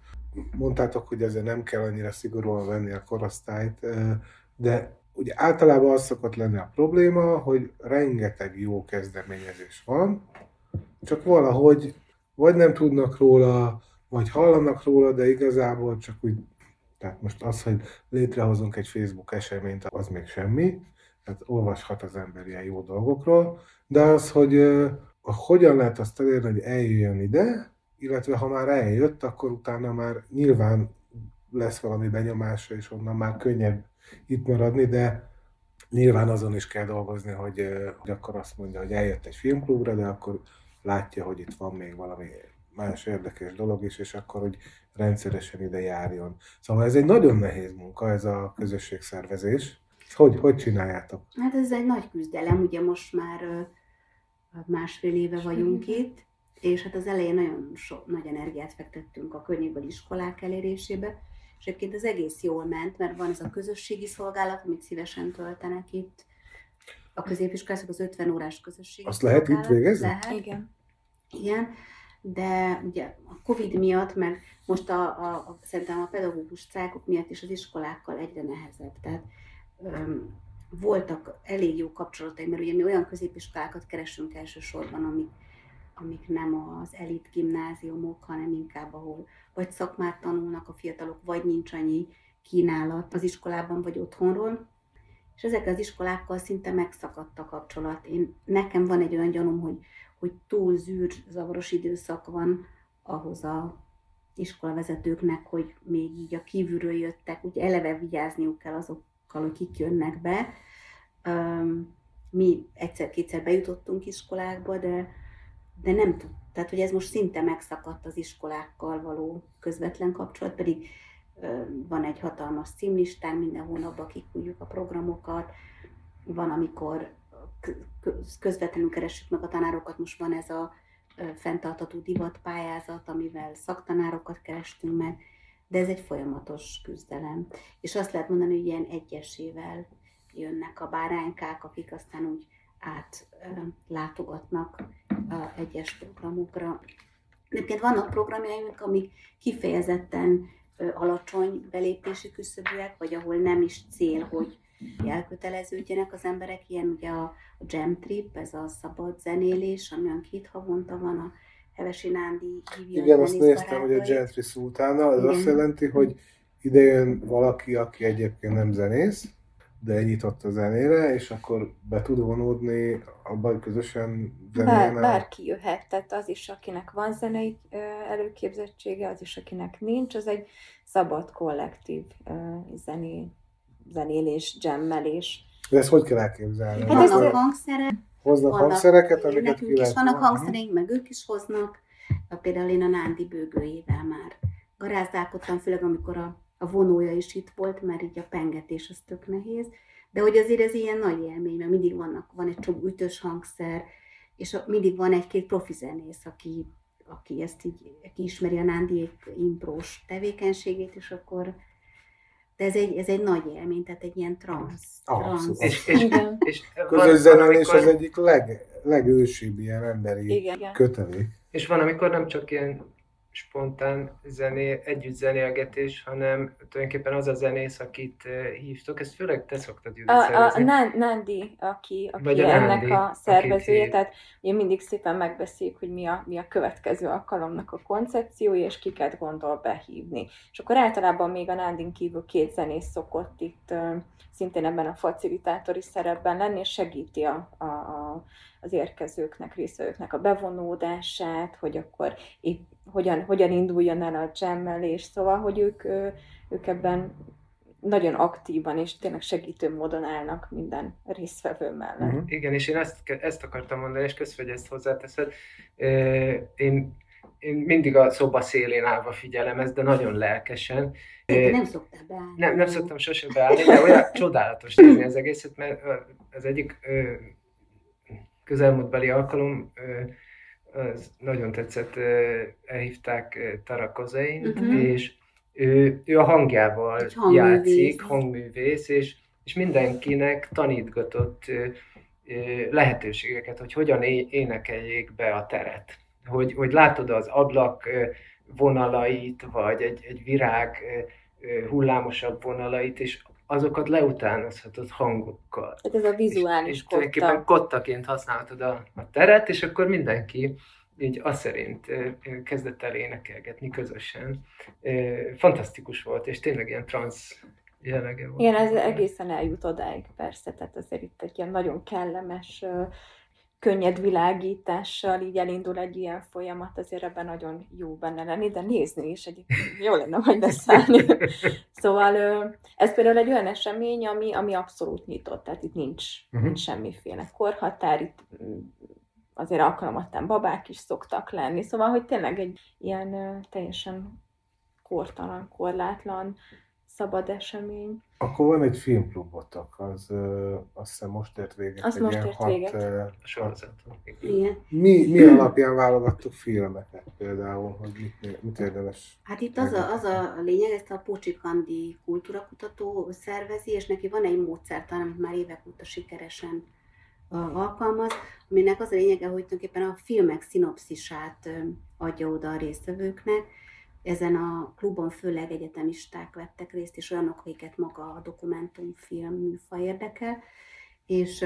mondtátok, hogy ezzel nem kell annyira szigorúan venni a korosztályt, de ugye általában az szokott lenni a probléma, hogy rengeteg jó kezdeményezés van, csak valahogy vagy nem tudnak róla, vagy hallanak róla, de igazából csak úgy, tehát most az, hogy létrehozunk egy Facebook eseményt, az még semmi, tehát olvashat az ember ilyen jó dolgokról, de az, hogy uh, hogyan lehet azt elérni, hogy eljöjjön ide, illetve ha már eljött, akkor utána már nyilván lesz valami benyomása, és onnan már könnyebb itt maradni, de nyilván azon is kell dolgozni, hogy, hogy akkor azt mondja, hogy eljött egy filmklubra, de akkor látja, hogy itt van még valami más érdekes dolog is, és akkor, hogy rendszeresen ide járjon. Szóval ez egy nagyon nehéz munka, ez a közösségszervezés. Hogy, hogy csináljátok? Hát ez egy nagy küzdelem, ugye most már másfél éve vagyunk itt, és hát az elején nagyon so, nagy energiát fektettünk a könnyűből iskolák elérésébe, és egyébként ez egész jól ment, mert van ez a közösségi szolgálat, amit szívesen töltenek itt. A középiskolások az 50 órás közösségi Azt lehet itt végezni? Lehet. Igen. Igen, de ugye a Covid miatt, meg most a, a, a szerintem a pedagógus sztrájkok miatt is az iskolákkal egyre nehezebb. Tehát öm, voltak elég jó kapcsolataim, mert ugye mi olyan középiskolákat keresünk elsősorban, amik amik nem az elit gimnáziumok, hanem inkább ahol vagy szakmát tanulnak a fiatalok, vagy nincs annyi kínálat az iskolában vagy otthonról. És ezek az iskolákkal szinte megszakadt a kapcsolat. Én, nekem van egy olyan gyanúm, hogy, hogy túl zűr, zavaros időszak van ahhoz a iskolavezetőknek, hogy még így a kívülről jöttek, úgy eleve vigyázniuk kell azokkal, hogy kik jönnek be. Mi egyszer-kétszer bejutottunk iskolákba, de de nem tud. Tehát, hogy ez most szinte megszakadt az iskolákkal való közvetlen kapcsolat, pedig van egy hatalmas címlistán, minden hónapban kikújjuk a programokat, van, amikor közvetlenül keressük meg a tanárokat, most van ez a fenntartató divatpályázat, amivel szaktanárokat kerestünk meg, de ez egy folyamatos küzdelem. És azt lehet mondani, hogy ilyen egyesével jönnek a báránykák, akik aztán úgy át látogatnak egyes programokra. Egyébként vannak programjaink, amik kifejezetten alacsony belépési küszöbűek, vagy ahol nem is cél, hogy elköteleződjenek az emberek. Ilyen ugye a, Jam Trip, ez a szabad zenélés, ami olyan két havonta van, a Hevesi Nándi hívja Igen, azt néztem, hogy a Gentry szó utána, ez Igen. azt jelenti, hogy ide jön valaki, aki egyébként nem zenész, de nyitott a zenére, és akkor be tud vonódni abban, közösen zenéljen. Bár, bárki jöhet, tehát az is, akinek van zenei előképzettsége, az is, akinek nincs, az egy szabad kollektív zené, zenélés, jammelés. De ezt hogy kell elképzelni? Hát vannak hangszerek. Hoznak vannak, hangszereket, amiket nekünk is vannak hangszereink, meg ők is hoznak. Például én a Nándi bőgőjével már garázdálkodtam, főleg amikor a a vonója is itt volt, mert így a pengetés az tök nehéz. De hogy azért ez ilyen nagy élmény, mert mindig vannak, van egy csomó ütős hangszer, és mindig van egy-két profi zenész, aki, aki ezt így aki ismeri a Nándi imprós tevékenységét, és akkor de ez egy, ez egy nagy élmény, tehát egy ilyen transz. Abszolút. És, és, és Közös zenélés az egyik leg, legősibb ilyen emberi Igen. kötelék. És van, amikor nem csak ilyen spontán zené, együtt zenélgetés, hanem tulajdonképpen az a zenész, akit hívtok, ezt főleg te szoktad Judit A, a Nandi, aki, aki Vagy a ennek Nandi, a szervezője, tehát ugye mindig szépen megbeszéljük, hogy mi a, mi a következő alkalomnak a koncepciója, és kiket gondol behívni. És akkor általában még a Nandin kívül két zenész szokott itt szintén ebben a facilitátori szerepben lenni, és segíti a, a, a az érkezőknek, részvevőknek a bevonódását, hogy akkor épp hogyan, hogyan induljon el a jammelés, szóval, hogy ők, ők ebben nagyon aktívan és tényleg segítő módon állnak minden résztvevő mellett. Uh-huh. Igen, és én ezt, ezt akartam mondani, és köszönöm, hogy ezt hozzáteszed. Én, én mindig a szoba szélén állva figyelem ezt, de nagyon lelkesen. De nem szoktál beállni. Nem, nem szoktam sose beállni, de olyan csodálatos tenni az egészet, mert az egyik közelmúltbeli alkalom, az nagyon tetszett, elhívták Tarakozain, uh-huh. Mhm. és ő, ő a hangjával játszik, hangművész, és, és mindenkinek tanítgatott lehetőségeket, hogy hogyan énekeljék be a teret. Hogy, hogy látod az ablak vonalait, vagy egy, egy virág hullámosabb vonalait, és azokat leutánozhatod hangokkal. Tehát ez a vizuális és, és kotta. tulajdonképpen kottaként használhatod a, a teret, és akkor mindenki így azt szerint kezdett el énekelgetni közösen. Fantasztikus volt, és tényleg ilyen transz jellege volt. Igen, ez egészen eljut odáig, persze, tehát azért itt egy ilyen nagyon kellemes könnyed világítással így elindul egy ilyen folyamat, azért ebben nagyon jó benne lenni, de nézni is egyébként jó lenne majd beszállni. szóval ez például egy olyan esemény, ami, ami abszolút nyitott, tehát itt nincs, uh-huh. nincs semmiféle korhatár, itt mm, azért alkalomattán babák is szoktak lenni, szóval, hogy tényleg egy ilyen teljesen kortalan, korlátlan szabad esemény. Akkor van egy filmklubotok, az ö, azt hiszem most ért véget. Azt most ért hat, véget. Ö, sorozat. Mi, mi alapján válogattuk filmeket például, hogy mit, mit érdemes? Hát itt az a, az a lényeg, ezt a Pócsikandi kultúrakutató szervezi, és neki van egy módszertan, amit már évek óta sikeresen alkalmaz, aminek az a lényege, hogy tulajdonképpen a filmek szinopszisát adja oda a résztvevőknek, ezen a klubon főleg egyetemisták vettek részt, és olyanok, akiket maga a dokumentumfilm műfaj érdekel, és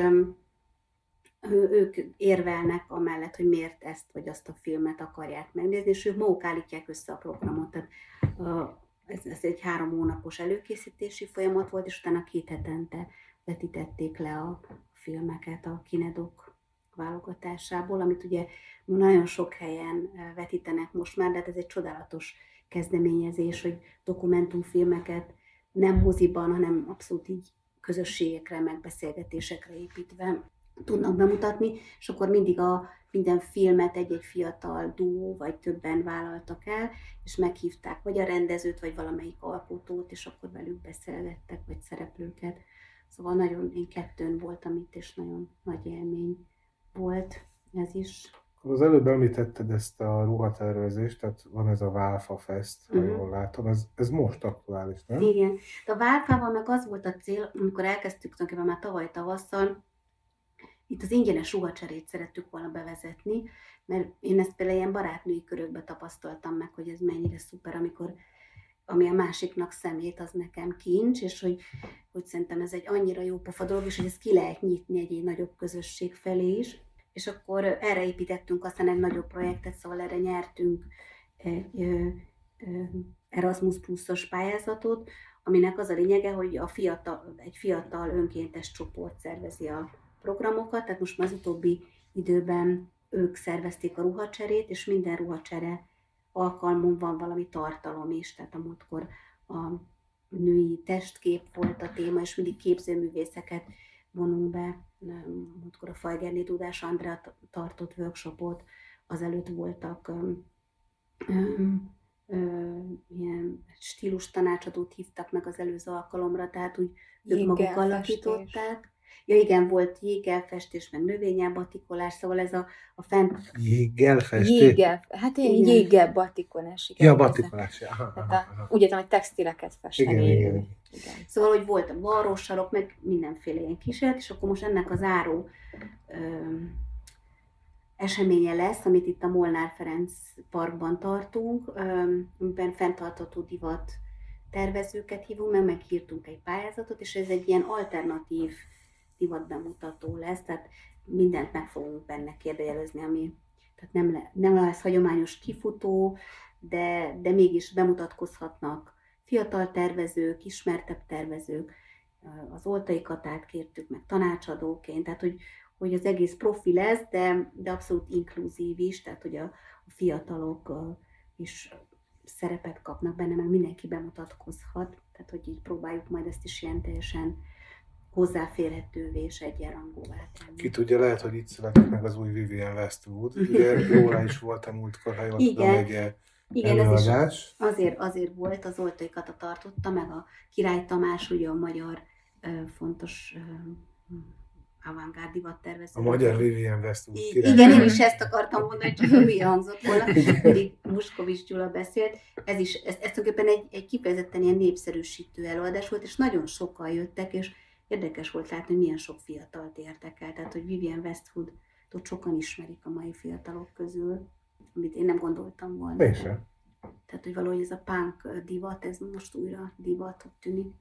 ők érvelnek amellett, hogy miért ezt vagy azt a filmet akarják megnézni, és ők maguk állítják össze a programot. Tehát ez, ez egy három hónapos előkészítési folyamat volt, és utána két hetente vetítették le a filmeket a kinedok válogatásából, amit ugye nagyon sok helyen vetítenek most már, de hát ez egy csodálatos kezdeményezés, hogy dokumentumfilmeket nem moziban, hanem abszolút így közösségekre, megbeszélgetésekre építve tudnak bemutatni, és akkor mindig a minden filmet egy-egy fiatal duó vagy többen vállaltak el, és meghívták vagy a rendezőt, vagy valamelyik alkotót, és akkor velük beszélgettek, vagy szereplőket. Szóval nagyon, én kettőn voltam itt, és nagyon nagy élmény volt ez is. Az előbb említetted ezt a ruhatervezést, tehát van ez a Válfa Fest, ha uh-huh. jól látom, ez, ez most aktuális, nem? Igen. De a Válfával meg az volt a cél, amikor elkezdtük tulajdonképpen már tavaly tavasszal, itt az ingyenes ruhacserét szerettük volna bevezetni, mert én ezt például ilyen barátnői körökbe tapasztaltam meg, hogy ez mennyire szuper, amikor ami a másiknak szemét, az nekem kincs, és hogy, hogy szerintem ez egy annyira jó pofa dolog, és hogy ezt ki lehet nyitni egy, egy nagyobb közösség felé is. És akkor erre építettünk aztán egy nagyobb projektet, szóval erre nyertünk egy Erasmus pluszos pályázatot, aminek az a lényege, hogy a fiatal, egy fiatal önkéntes csoport szervezi a programokat, tehát most már az utóbbi időben ők szervezték a ruhacserét, és minden ruhacsere alkalmon van valami tartalom is, tehát a múltkor a női testkép volt a téma, és mindig képzőművészeket vonunk be. Múltkor a Fajgerné Dudás Andrea tartott workshopot, azelőtt voltak um, um, um, ilyen stílus tanácsadót hívtak meg az előző alkalomra, tehát úgy ők maguk alakították. Ja igen, volt jégelfestés, meg növényelbatikolás, szóval ez a, a fent... Jégelfestés? Jégel, hát én jéggel batikolás. Igen, ja, batikolás. Ja. Tehát a, úgy értem, hogy textileket festeni. Igen, igen, igen. Igen. Szóval, hogy volt a varrósarok, meg mindenféle ilyen kísérlet, és akkor most ennek az áró ö, eseménye lesz, amit itt a Molnár Ferenc Parkban tartunk, ö, amiben fenntartató divat tervezőket hívunk, meg meghírtunk egy pályázatot, és ez egy ilyen alternatív divatbemutató lesz, tehát mindent meg fogunk benne kérdőjelezni, ami tehát nem, le, nem lesz hagyományos kifutó, de, de mégis bemutatkozhatnak fiatal tervezők, ismertebb tervezők, az oltaikat átkértük meg tanácsadóként, tehát hogy, hogy az egész profi lesz, de, de abszolút inkluzív is, tehát hogy a, a fiatalok is szerepet kapnak benne, meg mindenki bemutatkozhat, tehát hogy így próbáljuk majd ezt is ilyen teljesen hozzáférhetővé és egyenrangúvá tenni. Ki tudja, lehet, hogy itt születik meg az új Vivian Westwood. Ugye róla is volt a múltkor, ha jól Igen. tudom, egy igen, ez is azért, azért volt, az oltóikat tartotta, meg a Király Tamás, ugye a magyar fontos avantgárd divattervező. A magyar Vivian Westwood király. Igen, én is ezt akartam mondani, csak hülye hangzott volna, mindig Muskovics Gyula beszélt. Ez is, ez, ez tulajdonképpen egy, egy kifejezetten ilyen népszerűsítő előadás volt, és nagyon sokan jöttek, és érdekes volt látni, hogy milyen sok fiatalt értek el. Tehát, hogy Vivian Westwood ott sokan ismerik a mai fiatalok közül, amit én nem gondoltam volna. Én sem. Tehát, hogy valahogy ez a punk divat, ez most újra divat tűnik.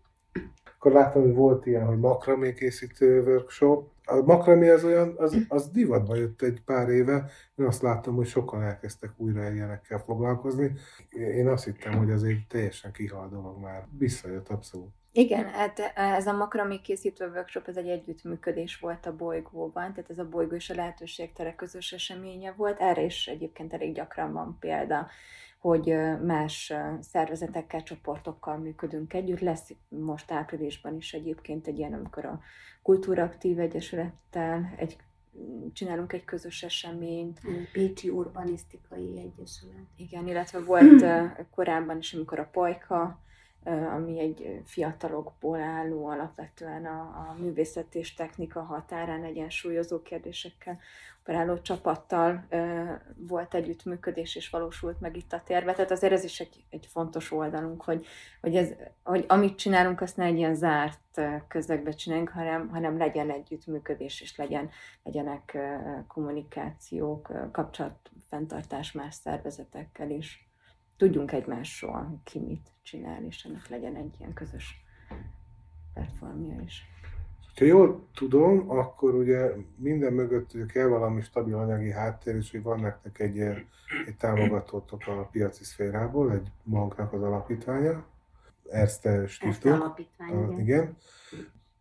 Akkor láttam, hogy volt ilyen, hogy makramé készítő workshop. A makramé az olyan, az, az divatba jött egy pár éve. Én azt láttam, hogy sokan elkezdtek újra ilyenekkel foglalkozni. Én azt hittem, hogy ez egy teljesen kihal dolog már. Visszajött abszolút. Igen, hát ez a makramé készítő workshop, ez egy együttműködés volt a bolygóban, tehát ez a bolygó és a lehetőségtere közös eseménye volt. Erre is egyébként elég gyakran van példa, hogy más szervezetekkel, csoportokkal működünk együtt. Lesz most áprilisban is egyébként egy ilyen, amikor a Kultúraktív Egyesülettel egy csinálunk egy közös eseményt. Pécsi Urbanisztikai Egyesület. Igen, illetve volt korábban is, amikor a Pajka ami egy fiatalokból álló, alapvetően a, a művészet és technika határán egyensúlyozó kérdésekkel operáló csapattal volt együttműködés, és valósult meg itt a térbe. Tehát azért ez is egy, egy fontos oldalunk, hogy, hogy, ez, hogy amit csinálunk, azt ne egy ilyen zárt közegbe csináljunk, hanem, hanem legyen együttműködés, és legyen, legyenek kommunikációk, kapcsolatfenntartás más szervezetekkel is tudjunk egymásról, ki mit csinál, és ennek legyen egy ilyen közös platformja is. Ha jól tudom, akkor ugye minden mögött kell valami stabil anyagi háttér, és hogy van nektek egy, egy támogatótok a piaci szférából, egy banknak az alapítványa, Erste Stiftung. alapítvány, igen. igen.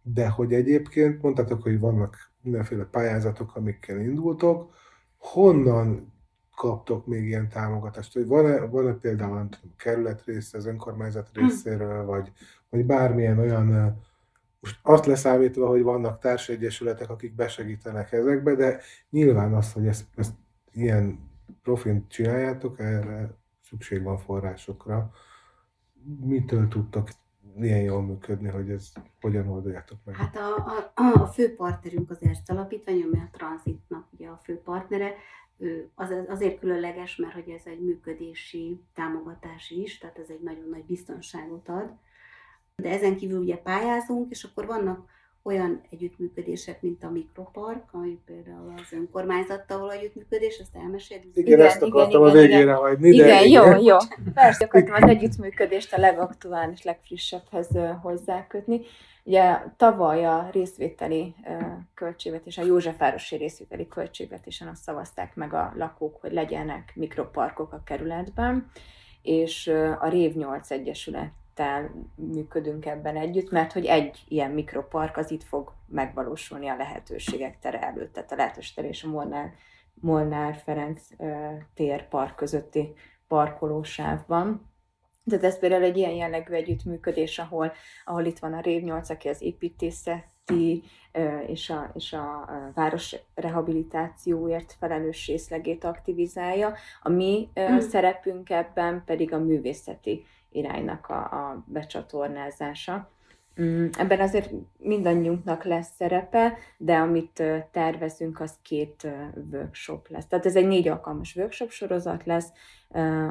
De hogy egyébként mondtátok, hogy vannak mindenféle pályázatok, amikkel indultok, honnan kaptok még ilyen támogatást? Vagy van-e, van-e például nem tudom, kerület része, az önkormányzat hm. részéről, vagy, vagy bármilyen olyan, most azt leszámítva, hogy vannak társegyesületek, akik besegítenek ezekbe, de nyilván az, hogy ezt, ezt ilyen profint csináljátok, erre szükség van forrásokra. Mitől tudtok ilyen jól működni, hogy ez hogyan oldjátok meg? Hát a, a, a fő partnerünk az Erst Alapítvány, ami a Transitnak ugye a fő partnere, az, azért különleges, mert hogy ez egy működési támogatás is, tehát ez egy nagyon nagy biztonságot ad. De ezen kívül ugye pályázunk, és akkor vannak olyan együttműködések, mint a mikropark, ami például az önkormányzattal való együttműködés, ezt elmeséld? Igen, Igen, ezt akartam igen, a végére igen. hagyni, Igen, de jó, jó. Persze, akartam az együttműködést a legaktuális, legfrissebbhez hozzákötni. Ugye tavaly a részvételi ö, költségvetés, a Józsefvárosi részvételi költségvetésen azt szavazták meg a lakók, hogy legyenek mikroparkok a kerületben, és a Rév 8 Egyesülettel működünk ebben együtt, mert hogy egy ilyen mikropark az itt fog megvalósulni a lehetőségek tere előtt, tehát a lehetőség tere és a Molnár, Molnár Ferenc ö, térpark közötti parkolósávban. Tehát ez például egy ilyen jellegű együttműködés, ahol, ahol itt van a Rév 8, aki az építészeti és a, és a város rehabilitációért felelős részlegét aktivizálja. A mi ö, szerepünk ebben pedig a művészeti iránynak a, a becsatornázása. Mm, Ebben azért mindannyiunknak lesz szerepe, de amit tervezünk, az két workshop lesz. Tehát ez egy négy alkalmas workshop sorozat lesz,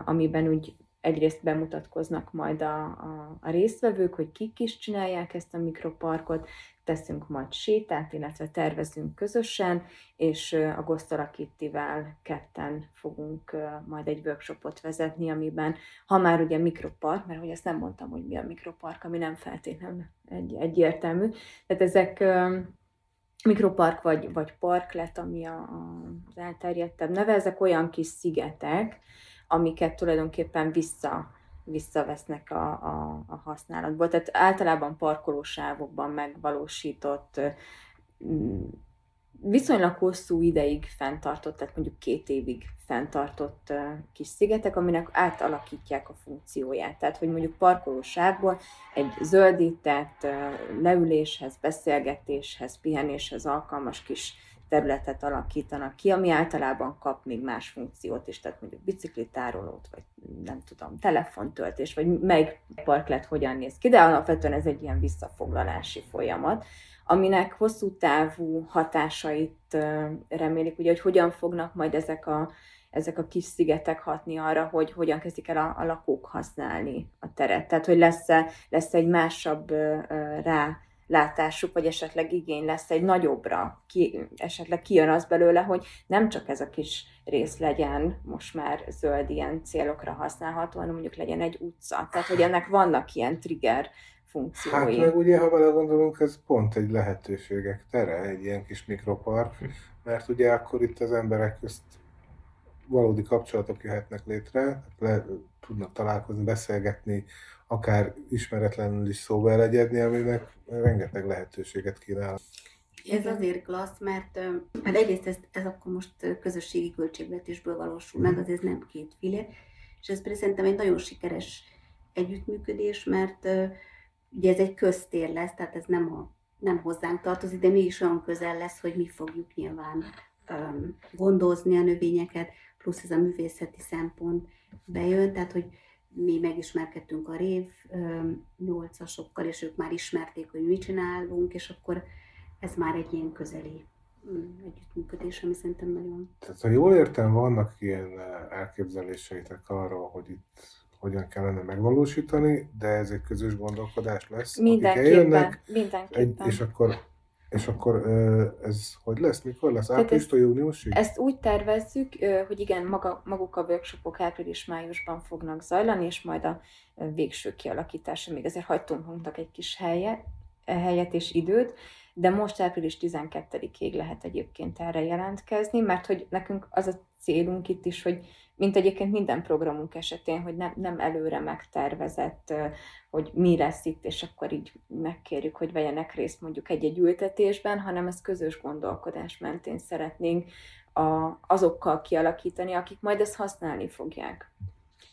amiben úgy egyrészt bemutatkoznak majd a, a, a résztvevők, hogy kik is csinálják ezt a mikroparkot, teszünk majd sétát, illetve tervezünk közösen, és a Gosztala Kittivel ketten fogunk majd egy workshopot vezetni, amiben, ha már ugye mikropark, mert hogy ezt nem mondtam, hogy mi a mikropark, ami nem feltétlenül egy, egyértelmű, tehát ezek mikropark vagy, vagy parklet, ami a, az elterjedtebb neve, ezek olyan kis szigetek, amiket tulajdonképpen vissza, visszavesznek a, a, a használatból. Tehát általában parkolósávokban megvalósított, mm, viszonylag hosszú ideig fenntartott, tehát mondjuk két évig fenntartott ö, kis szigetek, aminek átalakítják a funkcióját. Tehát, hogy mondjuk parkolósávból egy zöldített leüléshez, beszélgetéshez, pihenéshez alkalmas kis területet alakítanak ki, ami általában kap még más funkciót is, tehát mondjuk biciklitárolót, vagy nem tudom, telefontöltés, vagy melyik parklet hogyan néz ki, de alapvetően ez egy ilyen visszafoglalási folyamat, aminek hosszú távú hatásait remélik, ugye, hogy hogyan fognak majd ezek a, ezek a kis szigetek hatni arra, hogy hogyan kezdik el a, a lakók használni a teret. Tehát, hogy lesz-e, lesz egy másabb rá látásuk, vagy esetleg igény lesz egy nagyobbra, ki, esetleg kijön az belőle, hogy nem csak ez a kis rész legyen most már zöld ilyen célokra használható, hanem mondjuk legyen egy utca. Tehát, hogy ennek vannak ilyen trigger Hát funkciói. meg ugye, ha belegondolunk, ez pont egy lehetőségek tere, egy ilyen kis mikropark, mert ugye akkor itt az emberek közt valódi kapcsolatok jöhetnek létre, le, tudnak találkozni, beszélgetni, akár ismeretlenül is szóba elegyedni, aminek rengeteg lehetőséget kínál. Ez azért klassz, mert hát egyrészt ez, ez akkor most közösségi költségvetésből valósul meg, azért ez nem két fillér, és ez pedig szerintem egy nagyon sikeres együttműködés, mert ugye ez egy köztér lesz, tehát ez nem, a, nem hozzánk tartozik, de mégis olyan közel lesz, hogy mi fogjuk nyilván öm, gondozni a növényeket, plusz ez a művészeti szempont bejön, tehát hogy mi megismerkedtünk a rév nyolcasokkal, és ők már ismerték, hogy mit csinálunk, és akkor ez már egy ilyen közeli együttműködés, ami szerintem nagyon Tehát, ha jól értem, vannak ilyen elképzeléseitek arról, hogy itt hogyan kellene megvalósítani, de ez egy közös gondolkodás lesz, akik Mindenképpen, eljönnek, egy, mindenképpen. és akkor, és akkor ez hogy lesz, mikor lesz? Áprilistól júniusig? Ezt úgy tervezzük, hogy igen, maga, maguk a workshopok április-májusban fognak zajlani, és majd a végső kialakítása még azért hagytunk magunknak egy kis helyet, helyet és időt, de most április 12-ig lehet egyébként erre jelentkezni, mert hogy nekünk az a célunk itt is, hogy mint egyébként minden programunk esetén, hogy nem, nem előre megtervezett, hogy mi lesz itt, és akkor így megkérjük, hogy vegyenek részt mondjuk egy-egy ültetésben, hanem ezt közös gondolkodás mentén szeretnénk a, azokkal kialakítani, akik majd ezt használni fogják.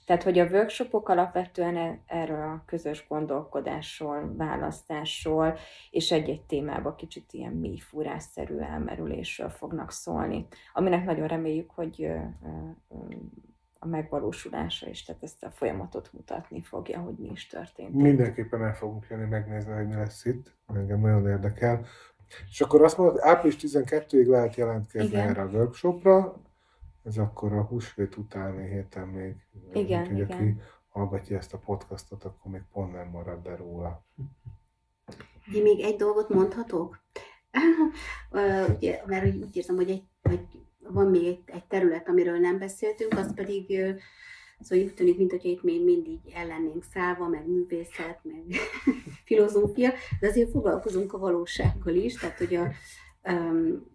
Tehát, hogy a workshopok alapvetően e- erről a közös gondolkodásról, választásról, és egy-egy témába kicsit ilyen mélyfúrásszerű elmerülésről fognak szólni, aminek nagyon reméljük, hogy a megvalósulása is, tehát ezt a folyamatot mutatni fogja, hogy mi is történt. Mindenképpen el fogunk jönni megnézni, hogy mi lesz itt. Engem nagyon érdekel. És akkor azt mondod, április 12-ig lehet jelentkezni Igen. erre a workshopra. Ez akkor a húsvét utáni héten még. Igen, úgyhogy igen. aki hallgatja ezt a podcastot, akkor még pont nem marad le róla. Ugye még egy dolgot mondhatok? Ugye, mert úgy érzem, hogy, egy, hogy van még egy, egy terület, amiről nem beszéltünk, az pedig Szóval úgy tűnik, mint hogy itt még mindig ellennénk szállva, meg művészet, meg filozófia, de azért foglalkozunk a valósággal is, tehát hogy a,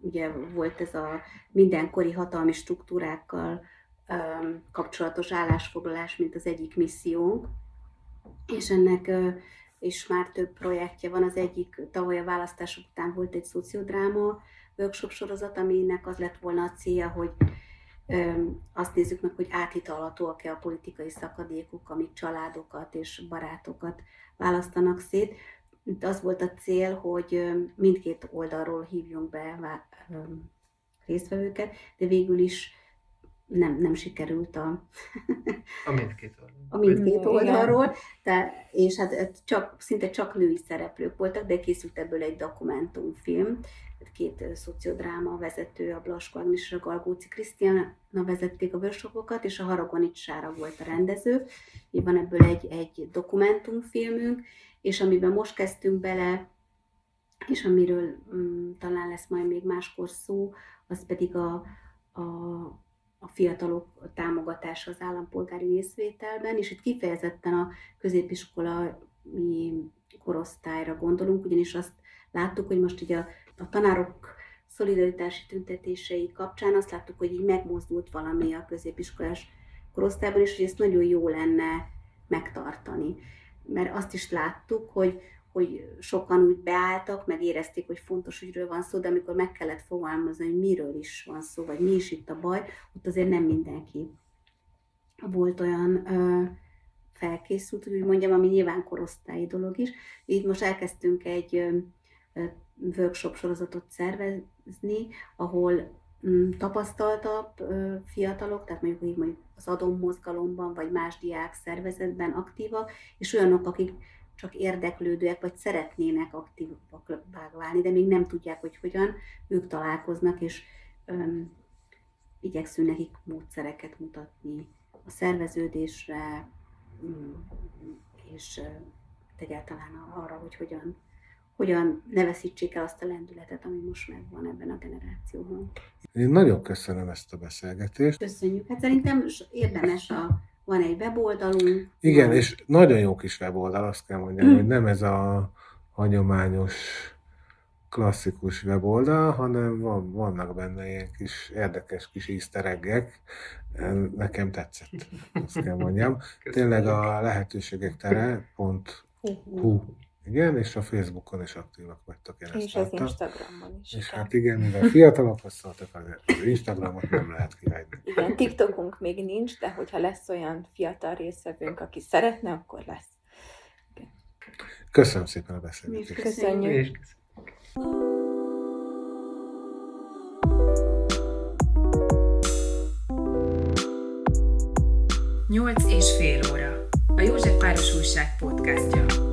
ugye volt ez a mindenkori hatalmi struktúrákkal kapcsolatos állásfoglalás, mint az egyik missziónk, és ennek és már több projektje van. Az egyik tavaly a választások után volt egy szociodráma workshop sorozat, aminek az lett volna a célja, hogy azt nézzük meg, hogy áthitalatóak-e a politikai szakadékok, amik családokat és barátokat választanak szét. Itt az volt a cél, hogy mindkét oldalról hívjunk be résztvevőket, de végül is nem, nem sikerült a, a mindkét oldalról. A mindkét oldalról, de, és hát csak, szinte csak női szereplők voltak, de készült ebből egy dokumentumfilm, két szociodráma vezető, a Blaskó Agnes és a Galgóci Krisztiana vezették a workshopokat, és a Haragonics Sára volt a rendező. Így van ebből egy, egy dokumentumfilmünk, és amiben most kezdtünk bele, és amiről um, talán lesz majd még máskor szó, az pedig a, a, a fiatalok támogatása az állampolgári részvételben, és itt kifejezetten a középiskolai korosztályra gondolunk, ugyanis azt láttuk, hogy most ugye a a tanárok szolidaritási tüntetései kapcsán azt láttuk, hogy így megmozdult valami a középiskolás korosztályban, és hogy ezt nagyon jó lenne megtartani. Mert azt is láttuk, hogy, hogy sokan úgy beálltak, meg érezték, hogy fontos ügyről van szó, de amikor meg kellett fogalmazni, hogy miről is van szó, vagy mi is itt a baj, ott azért nem mindenki volt olyan ö, felkészült, hogy úgy mondjam, ami nyilván korosztályi dolog is. Így most elkezdtünk egy ö, workshop sorozatot szervezni, ahol tapasztaltabb fiatalok, tehát mondjuk, így mondjuk az adommozgalomban, vagy más diák szervezetben aktívak, és olyanok, akik csak érdeklődőek, vagy szeretnének aktívak válni, de még nem tudják, hogy hogyan, ők találkoznak, és öm, igyekszünk nekik módszereket mutatni a szerveződésre, mm, és egyáltalán arra, hogy hogyan hogyan ne veszítsék el azt a lendületet, ami most megvan ebben a generációban. Én nagyon köszönöm ezt a beszélgetést. Köszönjük. Hát szerintem érdemes a van egy weboldalunk. Igen, van. és nagyon jó kis weboldal, azt kell mondjam, hogy nem ez a hagyományos klasszikus weboldal, hanem van, vannak benne ilyen kis érdekes kis easter Nekem tetszett, azt kell mondjam. Tényleg a lehetőségek tere pont hú, igen, és a Facebookon is aktívak vagytok. Én és az Instagramon is. És hát igen, mivel fiatalokhoz szóltak, az Instagramot nem lehet kihagyni. Igen, TikTokunk még nincs, de hogyha lesz olyan fiatal részvevőnk, aki szeretne, akkor lesz. Igen. Köszönöm szépen a beszélgetést. Köszönjük. Nyolc és fél óra. A József Páros Újság podcastja.